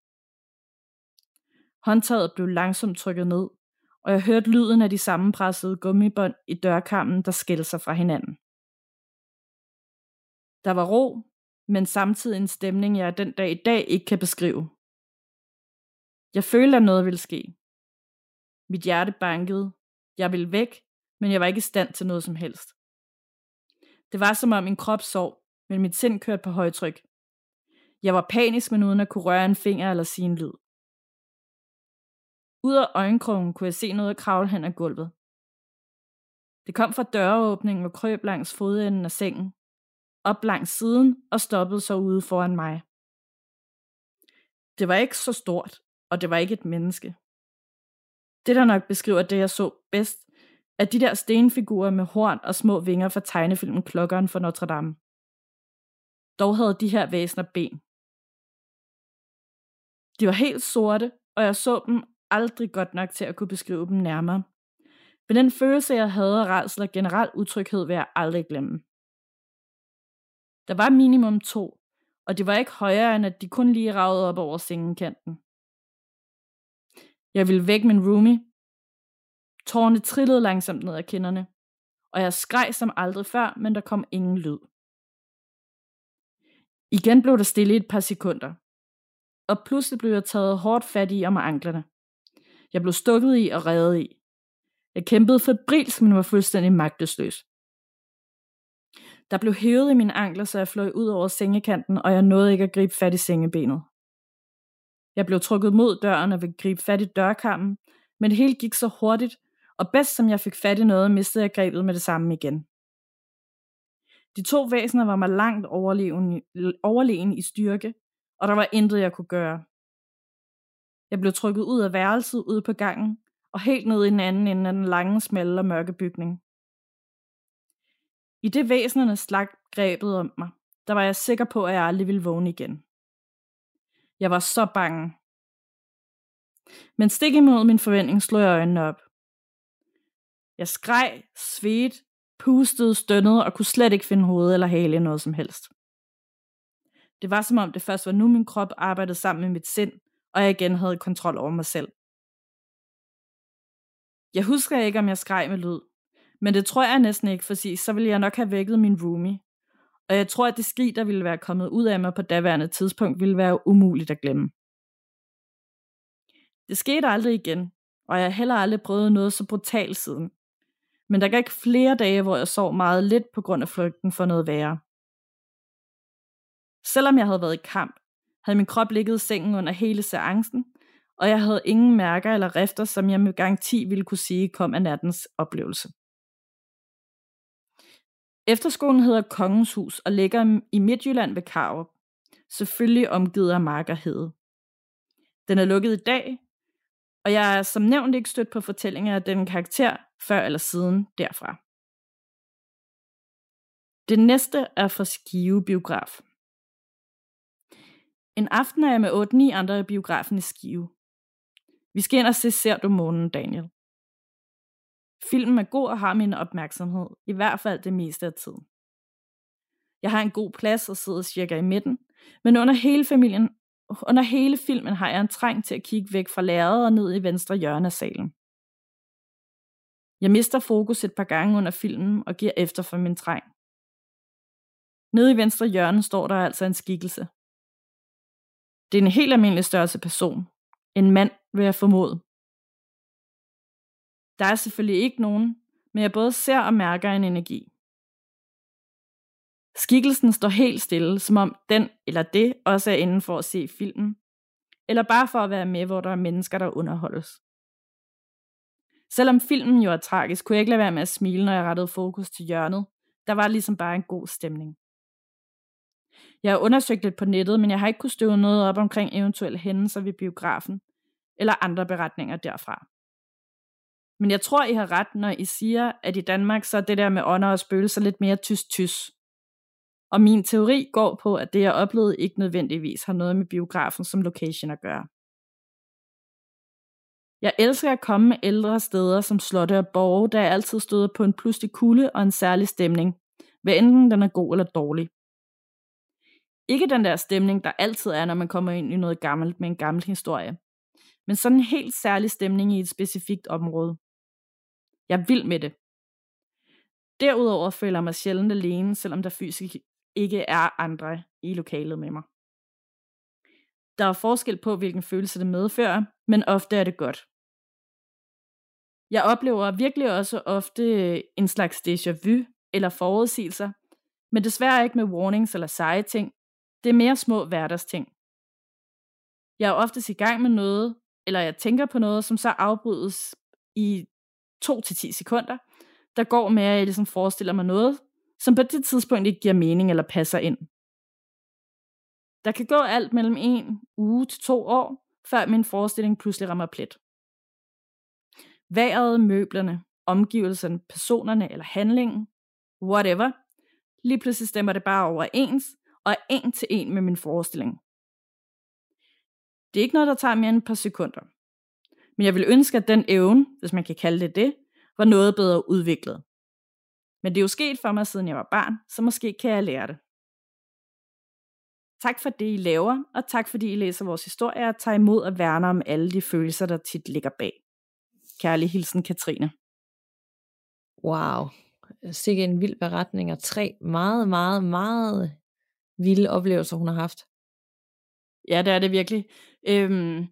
Håndtaget blev langsomt trykket ned, og jeg hørte lyden af de sammenpressede gummibånd i dørkammen, der skilte sig fra hinanden. Der var ro, men samtidig en stemning, jeg den dag i dag ikke kan beskrive. Jeg følte, at noget ville ske. Mit hjerte bankede. Jeg ville væk, men jeg var ikke i stand til noget som helst. Det var som om min krop sov, men mit sind kørte på højtryk. Jeg var panisk, men uden at kunne røre en finger eller sige en lyd. Ud af øjenkrogen kunne jeg se noget kravle hen ad gulvet. Det kom fra døråbningen og krøb langs fodenden af sengen, op langs siden og stoppede så ude foran mig. Det var ikke så stort, og det var ikke et menneske. Det, der nok beskriver det, jeg så bedst, er de der stenfigurer med horn og små vinger fra tegnefilmen Klokkeren for Notre Dame. Dog havde de her væsener ben. De var helt sorte, og jeg så dem aldrig godt nok til at kunne beskrive dem nærmere. Men den følelse, jeg havde af rædsel og generel utryghed, vil jeg aldrig glemme. Der var minimum to, og de var ikke højere, end at de kun lige ragede op over sengekanten. Jeg ville væk min roomie. Tårne trillede langsomt ned ad kinderne, og jeg skreg som aldrig før, men der kom ingen lyd. Igen blev der stille i et par sekunder, og pludselig blev jeg taget hårdt fat i om anklerne. Jeg blev stukket i og revet i. Jeg kæmpede febrilsk, men var fuldstændig magtesløs. Der blev hævet i mine ankler, så jeg fløj ud over sengekanten, og jeg nåede ikke at gribe fat i sengebenet. Jeg blev trukket mod døren og ville gribe fat i dørkarmen, men det hele gik så hurtigt, og bedst som jeg fik fat i noget, mistede jeg grebet med det samme igen. De to væsener var mig langt overlegen, i styrke, og der var intet, jeg kunne gøre. Jeg blev trykket ud af værelset ude på gangen, og helt ned i den anden ende af den lange, smalle og mørke bygning. I det væsenerne slag grebet om mig, der var jeg sikker på, at jeg aldrig ville vågne igen. Jeg var så bange. Men stik imod min forventning slog jeg øjnene op. Jeg skreg, svedt, pustede, stønnede og kunne slet ikke finde hoved eller hale i noget som helst. Det var som om det først var nu min krop arbejdede sammen med mit sind, og jeg igen havde kontrol over mig selv. Jeg husker ikke, om jeg skreg med lyd, men det tror jeg næsten ikke, for så ville jeg nok have vækket min roomie. Og jeg tror, at det skrig, der ville være kommet ud af mig på daværende tidspunkt, ville være umuligt at glemme. Det skete aldrig igen, og jeg har heller aldrig prøvet noget så brutalt siden. Men der gik flere dage, hvor jeg sov meget lidt på grund af frygten for noget værre. Selvom jeg havde været i kamp, havde min krop ligget i sengen under hele seancen, og jeg havde ingen mærker eller rifter, som jeg med garanti ville kunne sige kom af nattens oplevelse. Efterskolen hedder Kongens Hus og ligger i Midtjylland ved Karup, selvfølgelig omgivet af mark og hede. Den er lukket i dag, og jeg er som nævnt ikke stødt på fortællinger af den karakter før eller siden derfra. Det næste er fra Skive Biograf. En aften er jeg med 8-9 andre i biografen i Skive. Vi skal ind og se Ser du månen, Daniel. Filmen er god og har min opmærksomhed, i hvert fald det meste af tiden. Jeg har en god plads og sidder cirka i midten, men under hele, familien, under hele filmen har jeg en trang til at kigge væk fra lærredet og ned i venstre hjørne af salen. Jeg mister fokus et par gange under filmen og giver efter for min træng. Nede i venstre hjørne står der altså en skikkelse. Det er en helt almindelig størrelse person. En mand, vil jeg formode. Der er selvfølgelig ikke nogen, men jeg både ser og mærker en energi. Skikkelsen står helt stille, som om den eller det også er inden for at se filmen, eller bare for at være med, hvor der er mennesker, der underholdes. Selvom filmen jo er tragisk, kunne jeg ikke lade være med at smile, når jeg rettede fokus til hjørnet. Der var ligesom bare en god stemning. Jeg har undersøgt lidt på nettet, men jeg har ikke kunnet støve noget op omkring eventuelle hændelser ved biografen, eller andre beretninger derfra. Men jeg tror, I har ret, når I siger, at i Danmark så er det der med ånder og spøgelser lidt mere tysk-tysk. Og min teori går på, at det jeg oplevede ikke nødvendigvis har noget med biografen som location at gøre. Jeg elsker at komme med ældre steder som slotte og borge, der jeg altid støder på en pludselig kulde og en særlig stemning, hvad enten den er god eller dårlig. Ikke den der stemning, der altid er, når man kommer ind i noget gammelt med en gammel historie, men sådan en helt særlig stemning i et specifikt område. Jeg er vild med det. Derudover føler jeg mig sjældent alene, selvom der fysisk ikke er andre i lokalet med mig. Der er forskel på, hvilken følelse det medfører, men ofte er det godt. Jeg oplever virkelig også ofte en slags déjà vu eller forudsigelser, men desværre ikke med warnings eller seje ting. Det er mere små hverdagsting. Jeg er oftest i gang med noget, eller jeg tænker på noget, som så afbrydes i 2-10 sekunder, der går med, at jeg ligesom forestiller mig noget, som på det tidspunkt ikke giver mening eller passer ind. Der kan gå alt mellem en uge til to år, før min forestilling pludselig rammer plet. Været, møblerne, omgivelserne, personerne eller handlingen, whatever, lige pludselig stemmer det bare overens, og er en til en med min forestilling. Det er ikke noget, der tager mere end et par sekunder. Men jeg vil ønske, at den evne, hvis man kan kalde det det, var noget bedre udviklet. Men det er jo sket for mig, siden jeg var barn, så måske kan jeg lære det. Tak for det, I laver, og tak fordi I læser vores historie og tager imod og værner om alle de følelser, der tit ligger bag. Kærlig hilsen, Katrine. Wow. Sikke en vild beretning, og tre meget, meget, meget vilde oplevelser, hun har haft. Ja, det er det virkelig. Øhm,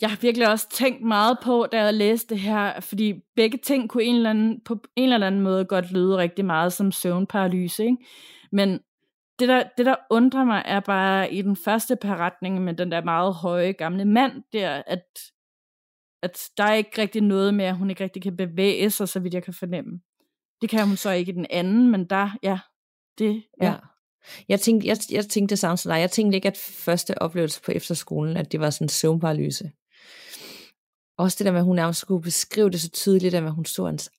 jeg har virkelig også tænkt meget på, da jeg læste det her, fordi begge ting kunne en eller anden, på en eller anden måde godt lyde rigtig meget som søvnparalyse. Ikke? Men det der, det, der undrer mig, er bare i den første beretning med den der meget høje gamle mand der, at, at der er ikke rigtig noget med, at hun ikke rigtig kan bevæge sig, så vidt jeg kan fornemme. Det kan hun så ikke i den anden, men der, ja, det, ja. ja. Jeg tænkte, jeg, jeg tænkte det samme som dig. Jeg tænkte ikke, at første oplevelse på efterskolen, at det var sådan en søvnparalyse. Også det der med, at hun nærmest skulle beskrive det så tydeligt, at hun så hans,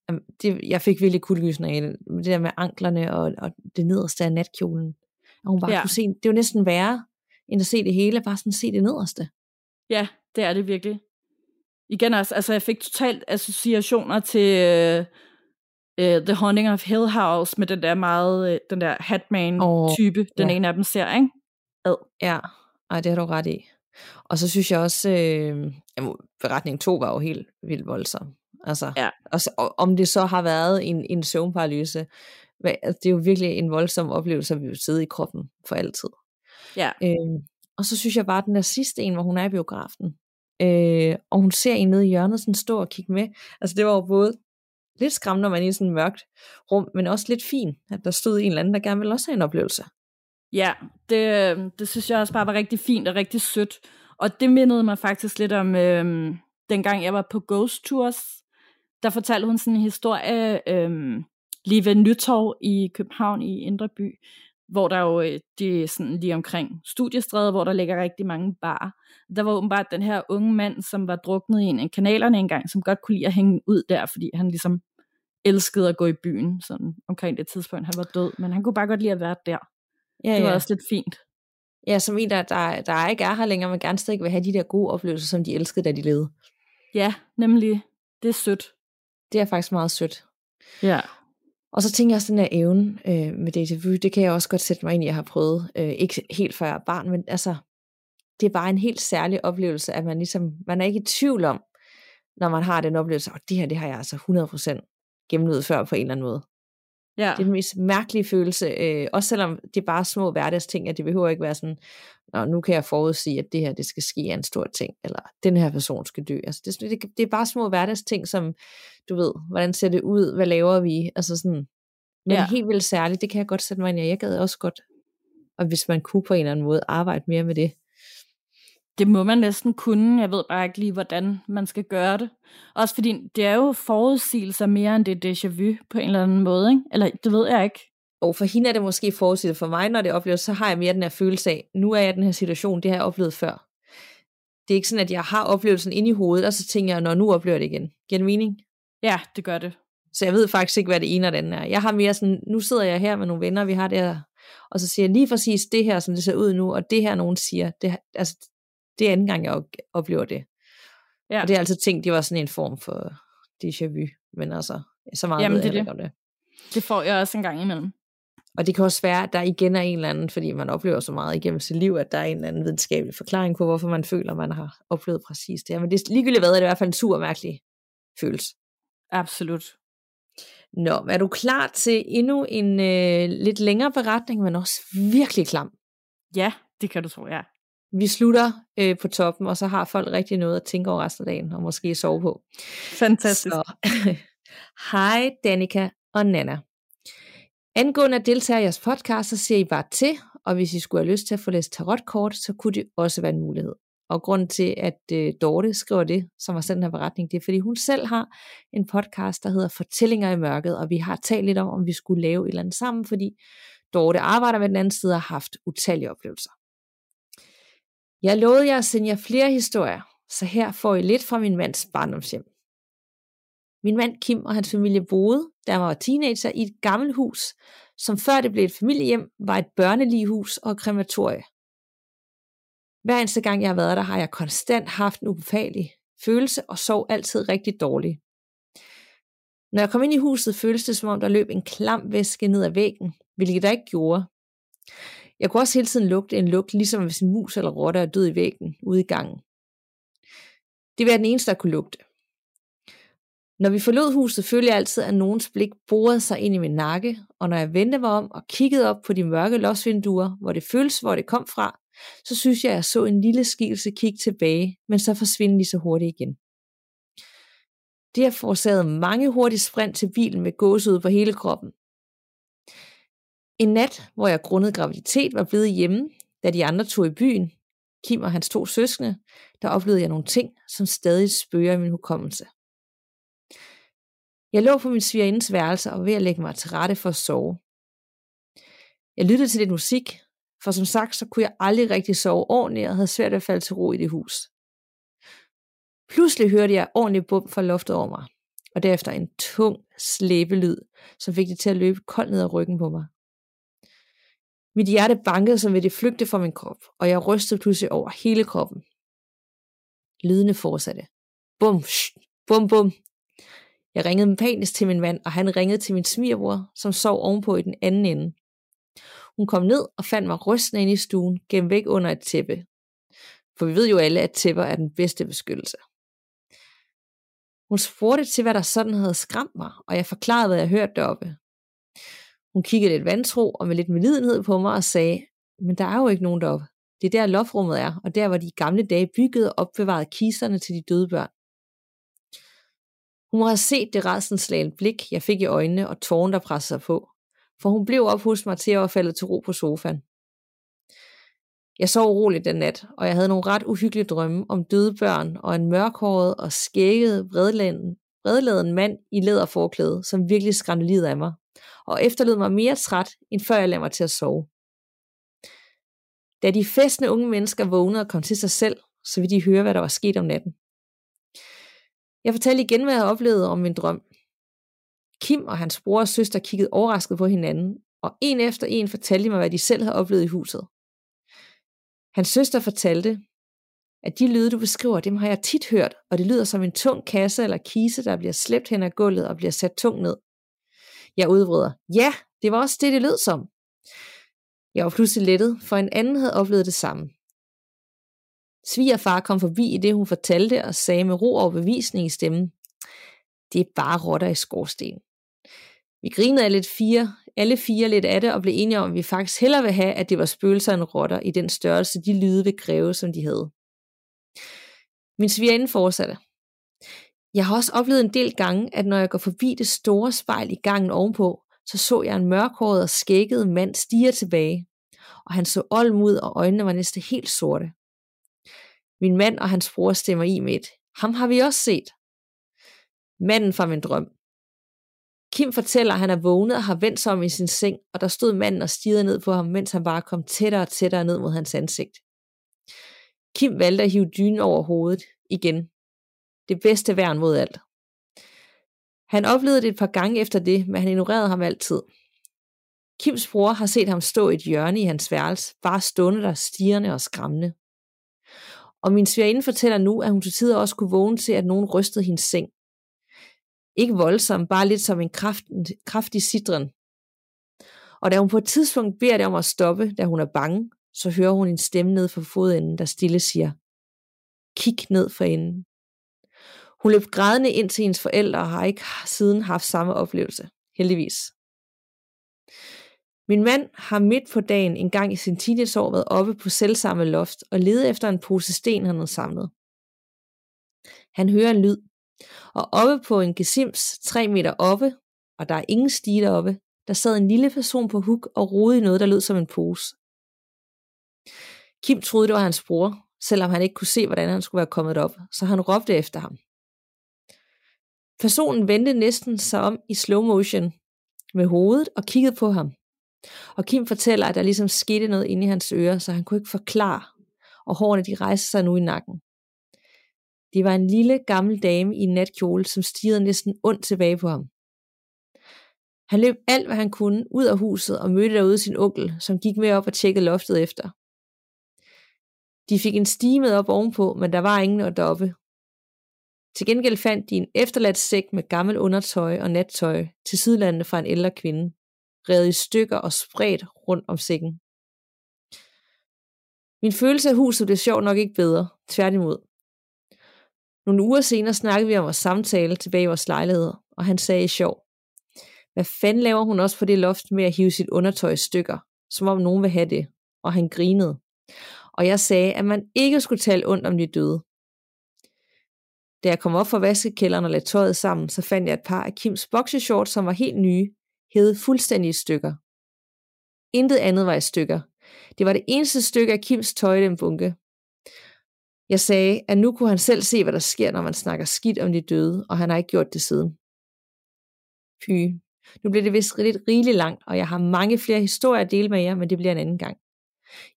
det, jeg fik virkelig kuldegysninger af det, det der med anklerne og, og det nederste af natkjolen. Og hun bare ja. kunne se, det var næsten værre, end at se det hele, bare sådan se det nederste. Ja, det er det virkelig. Igen også, altså jeg fik totalt associationer til uh, The Haunting of Hill House, med den der meget, uh, den der Hatman-type, oh, den ja. ene af dem ser, ikke? Ad. Ja, ej, det har du ret i. Og så synes jeg også, øh, beretning 2 var jo helt vildt voldsom. Altså, ja. og så, og, om det så har været en, en søvnparalyse, altså, det er jo virkelig en voldsom oplevelse, at vi vil sidde i kroppen for altid. Ja. Øh, og så synes jeg bare, at den der sidste en, hvor hun er i biografen, øh, og hun ser en nede i hjørnet sådan stå og kigge med. Altså det var jo både lidt skræmmende, når man er i sådan et mørkt rum, men også lidt fint, at der stod en eller anden, der gerne ville også have en oplevelse. Ja, det, øhm, det synes jeg også bare var rigtig fint og rigtig sødt. Og det mindede mig faktisk lidt om, øh, dengang jeg var på Ghost Tours, der fortalte hun sådan en historie øh, lige ved Nytorv i København i Indre By, hvor der jo, øh, det er sådan lige omkring studiestrædet, hvor der ligger rigtig mange bar. Der var åbenbart den her unge mand, som var druknet i en af kanalerne engang, som godt kunne lide at hænge ud der, fordi han ligesom elskede at gå i byen, sådan omkring det tidspunkt, han var død, men han kunne bare godt lide at være der. Ja, det var ja. også lidt fint. Ja, som en, der, der, der ikke er her længere, men gerne stadig vil have de der gode oplevelser, som de elskede, da de levede. Ja, nemlig. Det er sødt. Det er faktisk meget sødt. Ja. Og så tænker jeg også, den her evne øh, med déjà vu, det kan jeg også godt sætte mig ind i, jeg har prøvet. Øh, ikke helt før jeg barn, men altså, det er bare en helt særlig oplevelse, at man ligesom, man er ikke i tvivl om, når man har den oplevelse, og det her, det har jeg altså 100% gennemlevet før på en eller anden måde. Ja. Det er den mest mærkelige følelse, øh, også selvom det er bare små hverdagsting, at det behøver ikke være sådan, Nå, nu kan jeg forudsige, at det her det skal ske en stor ting, eller den her person skal dø. Altså, det, det, det er bare små hverdagsting, som du ved, hvordan ser det ud, hvad laver vi, altså sådan, men ja. helt vildt særligt, det kan jeg godt sætte mig ind i, jeg gad også godt, og hvis man kunne på en eller anden måde arbejde mere med det. Det må man næsten kunne. Jeg ved bare ikke lige, hvordan man skal gøre det. Også fordi det er jo forudsigelser mere end det déjà vu på en eller anden måde. Ikke? Eller det ved jeg ikke. Og for hende er det måske forudsigelser. For mig, når det opleves, så har jeg mere den her følelse af, nu er jeg i den her situation, det har jeg oplevet før. Det er ikke sådan, at jeg har oplevelsen inde i hovedet, og så tænker jeg, når nu oplever det igen. Giver det mening? Ja, det gør det. Så jeg ved faktisk ikke, hvad det ene og det andet er. Jeg har mere sådan, nu sidder jeg her med nogle venner, vi har det her, og så siger jeg lige præcis det her, som det ser ud nu, og det her, nogen siger. Det, altså, det er anden gang, jeg oplever det. Ja. Og det er altid tænkt, det var sådan en form for déjà vu. Men altså, så meget Jamen, ved jeg det. om det. Det får jeg også en gang imellem. Og det kan også være, at der igen er en eller anden, fordi man oplever så meget igennem sit liv, at der er en eller anden videnskabelig forklaring på, hvorfor man føler, man har oplevet præcis det. Men det er ligegyldigt hvad, er det i hvert fald en super mærkelig følelse. Absolut. Nå, er du klar til endnu en øh, lidt længere beretning, men også virkelig klam? Ja, det kan du tro, ja vi slutter øh, på toppen, og så har folk rigtig noget at tænke over resten af dagen, og måske sove på. Fantastisk. Så, [LAUGHS] hej Danika og Nana. Angående at deltage i jeres podcast, så siger I bare til, og hvis I skulle have lyst til at få læst tarotkort, så kunne det også være en mulighed. Og grunden til, at øh, Dorte skriver det, som har sendt den her beretning, det er, fordi hun selv har en podcast, der hedder Fortællinger i mørket, og vi har talt lidt om, om vi skulle lave et eller andet sammen, fordi Dorte arbejder med den anden side og har haft utallige oplevelser. Jeg lovede jer at sende jer flere historier, så her får I lidt fra min mands barndomshjem. Min mand Kim og hans familie boede, da han var teenager, i et gammelt hus, som før det blev et familiehjem, var et børneligehus og krematorie. Hver eneste gang jeg har været der, har jeg konstant haft en ubefagelig følelse og sov altid rigtig dårligt. Når jeg kom ind i huset, føltes det som om, der løb en klam væske ned ad væggen, hvilket der ikke gjorde. Jeg kunne også hele tiden lugte en lugt, ligesom hvis en mus eller rotte er død i væggen ude i gangen. Det var den eneste, der kunne lugte. Når vi forlod huset, følte jeg altid, at nogens blik borede sig ind i min nakke, og når jeg vendte mig om og kiggede op på de mørke losvinduer, hvor det føltes, hvor det kom fra, så synes jeg, at jeg så en lille skikkelse kigge tilbage, men så forsvinde lige så hurtigt igen. Det har forårsaget mange hurtige sprint til bilen med gåsehud på hele kroppen. En nat, hvor jeg grundet graviditet var blevet hjemme, da de andre tog i byen, Kim og hans to søskende, der oplevede jeg nogle ting, som stadig spørger i min hukommelse. Jeg lå på min svigerindes værelse og var ved at lægge mig til rette for at sove. Jeg lyttede til lidt musik, for som sagt, så kunne jeg aldrig rigtig sove ordentligt og havde svært ved at falde til ro i det hus. Pludselig hørte jeg ordentligt bum fra loftet over mig, og derefter en tung slæbelyd, som fik det til at løbe koldt ned ad ryggen på mig. Mit hjerte bankede, som ved det flygte fra min krop, og jeg rystede pludselig over hele kroppen. Lydene fortsatte. Bum, shh, bum, bum. Jeg ringede panisk til min mand, og han ringede til min smirbror, som sov ovenpå i den anden ende. Hun kom ned og fandt mig rystende inde i stuen, gennem væk under et tæppe. For vi ved jo alle, at tæpper er den bedste beskyttelse. Hun spurgte til, hvad der sådan havde skræmt mig, og jeg forklarede, hvad jeg hørte deroppe. Hun kiggede lidt vantro og med lidt medlidenhed på mig og sagde, men der er jo ikke nogen deroppe. Det er der loftrummet er, og der var de gamle dage byggede og opbevarede kisterne til de døde børn. Hun må have set det rædselslagende blik, jeg fik i øjnene og tårn, der pressede sig på, for hun blev op hos mig til at falde til ro på sofaen. Jeg sov uroligt den nat, og jeg havde nogle ret uhyggelige drømme om døde børn og en mørkhåret og skægget, vredladen mand i læderforklæde, som virkelig skræmte livet af mig, og efterlod mig mere træt, end før jeg lagde mig til at sove. Da de festende unge mennesker vågnede og kom til sig selv, så ville de høre, hvad der var sket om natten. Jeg fortalte igen, hvad jeg havde oplevet om min drøm. Kim og hans bror og søster kiggede overrasket på hinanden, og en efter en fortalte mig, hvad de selv havde oplevet i huset. Hans søster fortalte, at de lyde, du beskriver, dem har jeg tit hørt, og det lyder som en tung kasse eller kise, der bliver slæbt hen ad gulvet og bliver sat tungt ned. Jeg udvrider, ja, det var også det, det lød som. Jeg var pludselig lettet, for en anden havde oplevet det samme. Svigerfar kom forbi i det, hun fortalte, og sagde med ro og bevisning i stemmen, det er bare rotter i skorstenen. Vi grinede lidt fire, alle fire lidt af det, og blev enige om, at vi faktisk hellere vil have, at det var spøgelser end rotter i den størrelse, de lyde ved kræve, som de havde. Min svigerinde fortsatte. Jeg har også oplevet en del gange, at når jeg går forbi det store spejl i gangen ovenpå, så så jeg en mørkhåret og skægget mand stige tilbage, og han så olm ud, og øjnene var næsten helt sorte. Min mand og hans bror stemmer i med et. Ham har vi også set. Manden fra min drøm. Kim fortæller, at han er vågnet og har vendt sig om i sin seng, og der stod manden og stirrede ned på ham, mens han bare kom tættere og tættere ned mod hans ansigt. Kim valgte at hive dynen over hovedet igen. Det bedste værn mod alt. Han oplevede det et par gange efter det, men han ignorerede ham altid. Kims bror har set ham stå i et hjørne i hans værelse, bare stående der stirrende og skræmmende. Og min svigerinde fortæller nu, at hun til tider også kunne vågne til, at nogen rystede hendes seng. Ikke voldsomt, bare lidt som en kraft, kraftig sidren. Og da hun på et tidspunkt beder det om at stoppe, da hun er bange, så hører hun en stemme ned fra fodenden, der stille siger, kig ned for enden. Hun løb grædende ind til hendes forældre og har ikke siden haft samme oplevelse. Heldigvis. Min mand har midt på dagen en gang i sin teenageår været oppe på selvsamme loft og lede efter en pose sten, han havde samlet. Han hører en lyd, og oppe på en gesims tre meter oppe, og der er ingen stige deroppe, der sad en lille person på huk og rode i noget, der lød som en pose. Kim troede, det var hans bror, selvom han ikke kunne se, hvordan han skulle være kommet op, så han råbte efter ham. Personen vendte næsten sig om i slow motion med hovedet og kiggede på ham. Og Kim fortæller, at der ligesom skete noget inde i hans ører, så han kunne ikke forklare, og hårene de rejste sig nu i nakken. Det var en lille gammel dame i en natkjole, som stirrede næsten ondt tilbage på ham. Han løb alt, hvad han kunne, ud af huset og mødte derude sin onkel, som gik med op og tjekkede loftet efter. De fik en stige med op ovenpå, men der var ingen deroppe. Til gengæld fandt de en efterladt sæk med gammel undertøj og nattøj til sydlandet fra en ældre kvinde, revet i stykker og spredt rundt om sækken. Min følelse af huset blev sjovt nok ikke bedre, tværtimod. Nogle uger senere snakkede vi om vores samtale tilbage i vores lejlighed, og han sagde i sjov, hvad fanden laver hun også på det loft med at hive sit undertøj i stykker, som om nogen vil have det, og han grinede. Og jeg sagde, at man ikke skulle tale ondt om de døde. Da jeg kom op fra vaskekælderen og lagde tøjet sammen, så fandt jeg et par af Kims boxershorts, som var helt nye, hævet fuldstændig i stykker. Intet andet var i stykker. Det var det eneste stykke af Kims tøj i den bunke. Jeg sagde, at nu kunne han selv se, hvad der sker, når man snakker skidt om de døde, og han har ikke gjort det siden. Fy, nu bliver det vist lidt rigeligt langt, og jeg har mange flere historier at dele med jer, men det bliver en anden gang.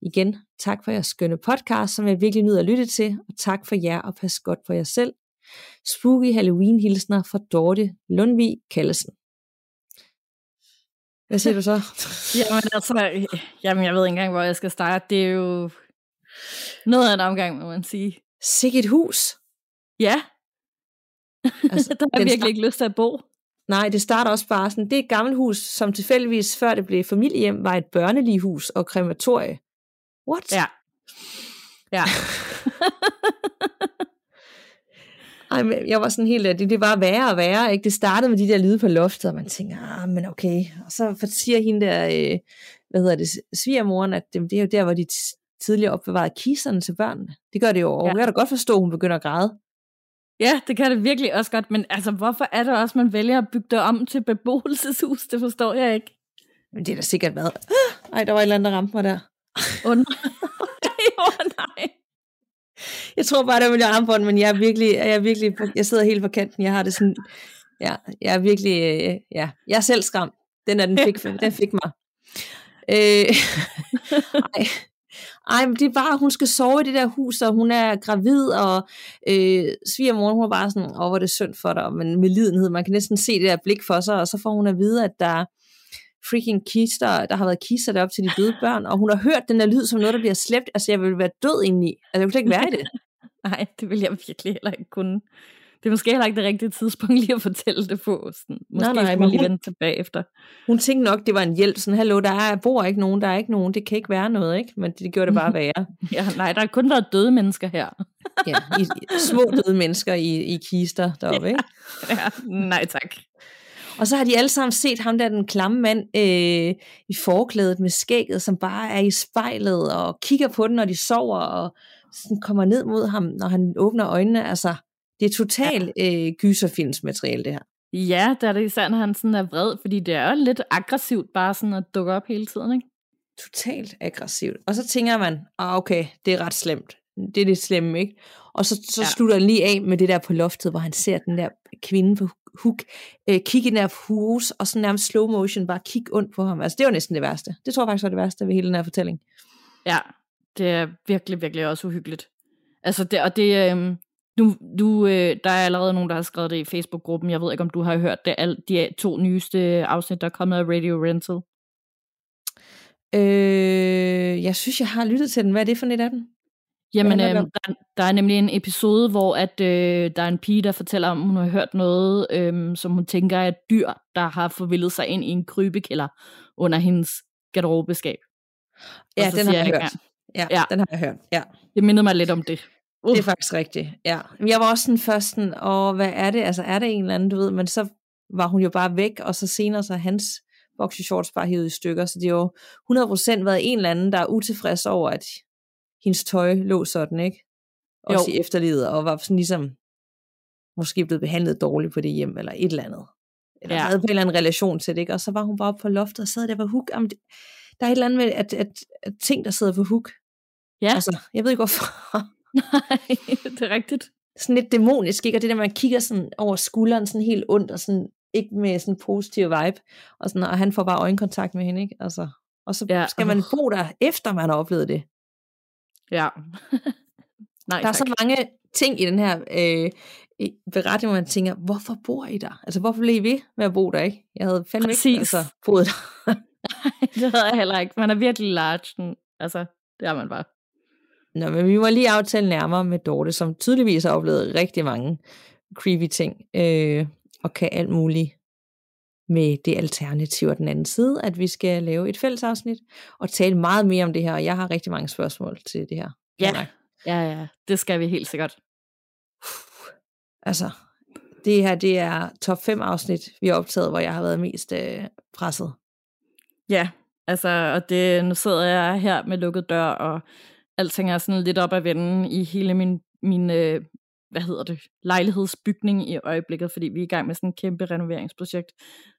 Igen, tak for jeres skønne podcast, som jeg virkelig nyder at lytte til, og tak for jer, og pas godt på jer selv. Spooky Halloween-hilsner fra Dorte Lundvig Kallesen. Hvad siger du så? [LAUGHS] jamen, altså, jamen, jeg ved ikke engang, hvor jeg skal starte. Det er jo noget af en omgang, må man sige. Sikke et hus. Ja. Altså, [LAUGHS] der har jeg virkelig ikke lyst til at bo. Nej, det starter også bare sådan, det er et gammelt hus, som tilfældigvis, før det blev familiehjem, var et børnelighus og krematorie. What? Ja. Ja. [LAUGHS] Ej, men jeg var sådan helt, det, det var værre og værre, ikke? Det startede med de der lyde på loftet, og man tænker, ah, men okay. Og så siger hende der, øh, hvad hedder det, svigermoren, at det, det er jo der, hvor de tidligere opbevarede kisterne til børnene. Det gør det jo, og ja. jeg kan da godt forstå, at hun begynder at græde. Ja, det kan det virkelig også godt, men altså, hvorfor er det også, man vælger at bygge det om til beboelseshus? Det forstår jeg ikke. Men det er da sikkert været. [GASPS] Ej, der var et eller andet, der ramte mig der. Åh oh, nej. [LAUGHS] oh, nej. Jeg tror bare, det var mit armbånd, men jeg er virkelig, jeg er virkelig, jeg sidder helt på kanten. Jeg har det sådan, ja, jeg er virkelig, øh, ja, jeg er selv skræmt. Den er, den fik, [LAUGHS] den fik mig. Øh, [LAUGHS] ej, ej, men det er bare, hun skal sove i det der hus, og hun er gravid, og øh, svigermoren, hun er bare sådan, åh, hvor er det synd for dig, men med lidenhed, man kan næsten se det der blik for sig, og så får hun at vide, at der freaking kister, der har været kister derop til de døde [LAUGHS] børn, og hun har hørt den der lyd som noget, der bliver slæbt, altså jeg vil være død indeni, altså jeg kunne ikke være i det. [LAUGHS] Nej, det vil jeg virkelig heller ikke kunne. Det er måske heller ikke det rigtige tidspunkt lige at fortælle det på. Sådan, måske nej, nej, man lige vende tilbage efter. Hun tænkte nok, det var en hjælp. Sådan, hallo, der er, bor ikke nogen, der er ikke nogen. Det kan ikke være noget, ikke? Men det gjorde det bare [LAUGHS] værre. ja, nej, der har kun været døde mennesker her. ja, i, små døde mennesker i, i kister deroppe, ikke? ja, nej tak. Og så har de alle sammen set ham der, den klamme mand, øh, i forklædet med skægget, som bare er i spejlet og kigger på den, når de sover, og sådan kommer ned mod ham, når han åbner øjnene. Altså, det er totalt ja. øh, gyserfilmsmateriale, det her. Ja, der er det især, når han sådan er vred, fordi det er jo lidt aggressivt bare sådan at dukke op hele tiden, ikke? Totalt aggressivt. Og så tænker man, ah, okay, det er ret slemt. Det er det slemme, ikke? Og så, så ja. slutter han lige af med det der på loftet, hvor han ser den der kvinde på hook, øh, kigge i den her hus, og sådan nærmest slow motion, bare kigge ondt på ham. Altså, det var næsten det værste. Det tror jeg faktisk var det værste ved hele den her fortælling. Ja, det er virkelig, virkelig også uhyggeligt. Altså, det, og det, øh, du, du, øh, der er allerede nogen, der har skrevet det i Facebook-gruppen. Jeg ved ikke, om du har hørt det, al, de to nyeste afsnit, der er kommet af Radio Rental. Øh, jeg synes, jeg har lyttet til den. Hvad er det for et af dem? Jamen, øh, der, der er nemlig en episode, hvor at øh, der er en pige, der fortæller om, hun har hørt noget, øh, som hun tænker er dyr, der har forvildet sig ind i en krybekælder under hendes garderobeskab. Ja, den har jeg, jeg hørt. Ja, ja, den har jeg hørt. Ja. Det mindede mig lidt om det. Uh. Det er faktisk rigtigt, ja. Jeg var også sådan først sådan, og hvad er det? Altså er det en eller anden, du ved, men så var hun jo bare væk, og så senere så hans boxershorts bare hævet i stykker, så det har jo 100% været en eller anden, der er utilfreds over, at hendes tøj lå sådan, ikke? Også jo. i efterlivet, og var sådan ligesom, måske blevet behandlet dårligt på det hjem, eller et eller andet. Eller ja. havde på en eller anden relation til det, ikke? Og så var hun bare på loftet og sad der på hook. Jamen, det, der er et eller andet med, at, at, at ting, der sidder på hook. Ja. Altså, jeg ved ikke hvorfor. [LAUGHS] Nej, det er rigtigt. Sådan lidt dæmonisk, ikke? Og det der, man kigger sådan over skulderen, sådan helt ondt, og sådan ikke med sådan en positiv vibe, og, sådan, og han får bare øjenkontakt med hende, ikke? Altså, og så ja. skal man bo der, efter man har oplevet det. Ja. [LAUGHS] Nej, der er tak. så mange ting i den her øh, beretning, hvor man tænker, hvorfor bor I der? Altså, hvorfor blev I ved med at bo der, ikke? Jeg havde fandme Præcis. ikke altså, boet der. [LAUGHS] det havde jeg heller ikke. Man er virkelig large. Altså, det er man bare. Nå, men vi må lige aftale nærmere med Dorte, som tydeligvis har oplevet rigtig mange creepy ting, øh, og kan alt muligt med det alternativ og den anden side, at vi skal lave et fælles afsnit og tale meget mere om det her, og jeg har rigtig mange spørgsmål til det her. Ja, ja, ja, det skal vi helt sikkert. Altså, det her, det er top 5 afsnit, vi har optaget, hvor jeg har været mest øh, presset. Ja, altså, og det, nu sidder jeg her med lukket dør, og alting er sådan lidt op at vende i hele min, min øh, hvad hedder det, lejlighedsbygning i øjeblikket, fordi vi er i gang med sådan en kæmpe renoveringsprojekt.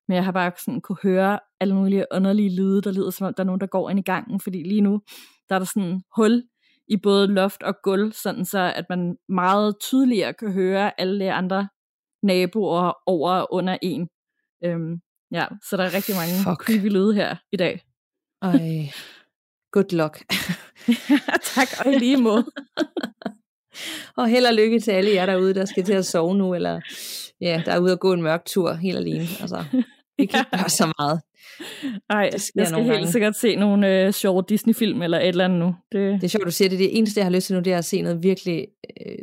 Men jeg har bare sådan kunne høre alle mulige underlige lyde, der lyder som om, der er nogen, der går ind i gangen, fordi lige nu, der er der sådan hul i både loft og gulv, sådan så at man meget tydeligere kan høre alle andre naboer over og under en. Øhm, ja, så der er rigtig mange Fuck. creepy lyde her i dag. Ej, good luck. [LAUGHS] tak, og i lige måde. [LAUGHS] og held og lykke til alle jer derude, der skal til at sove nu, eller ja, der er ude og gå en mørk tur helt alene. Altså, vi kan ikke [LAUGHS] gøre så meget. Nej, jeg skal helt gange. sikkert se nogle øh, sjove Disney-film eller et eller andet nu. Det... det er sjovt, du siger det. Det eneste, jeg har lyst til nu, det er at se noget virkelig øh,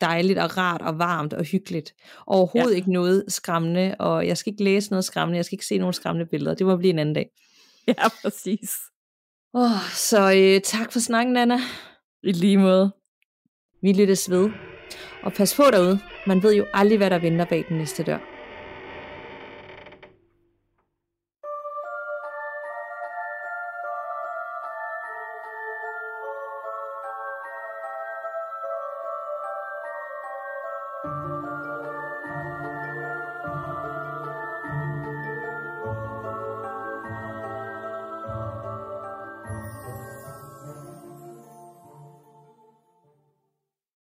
dejligt og rart og varmt og hyggeligt. Overhovedet ja. ikke noget skræmmende, og jeg skal ikke læse noget skræmmende, jeg skal ikke se nogle skræmmende billeder. Det må blive en anden dag. [LAUGHS] Ja, præcis. Oh, så øh, tak for snakken, Anna. I lige måde. Vi lyttes ved. Og pas på derude. Man ved jo aldrig, hvad der venter bag den næste dør.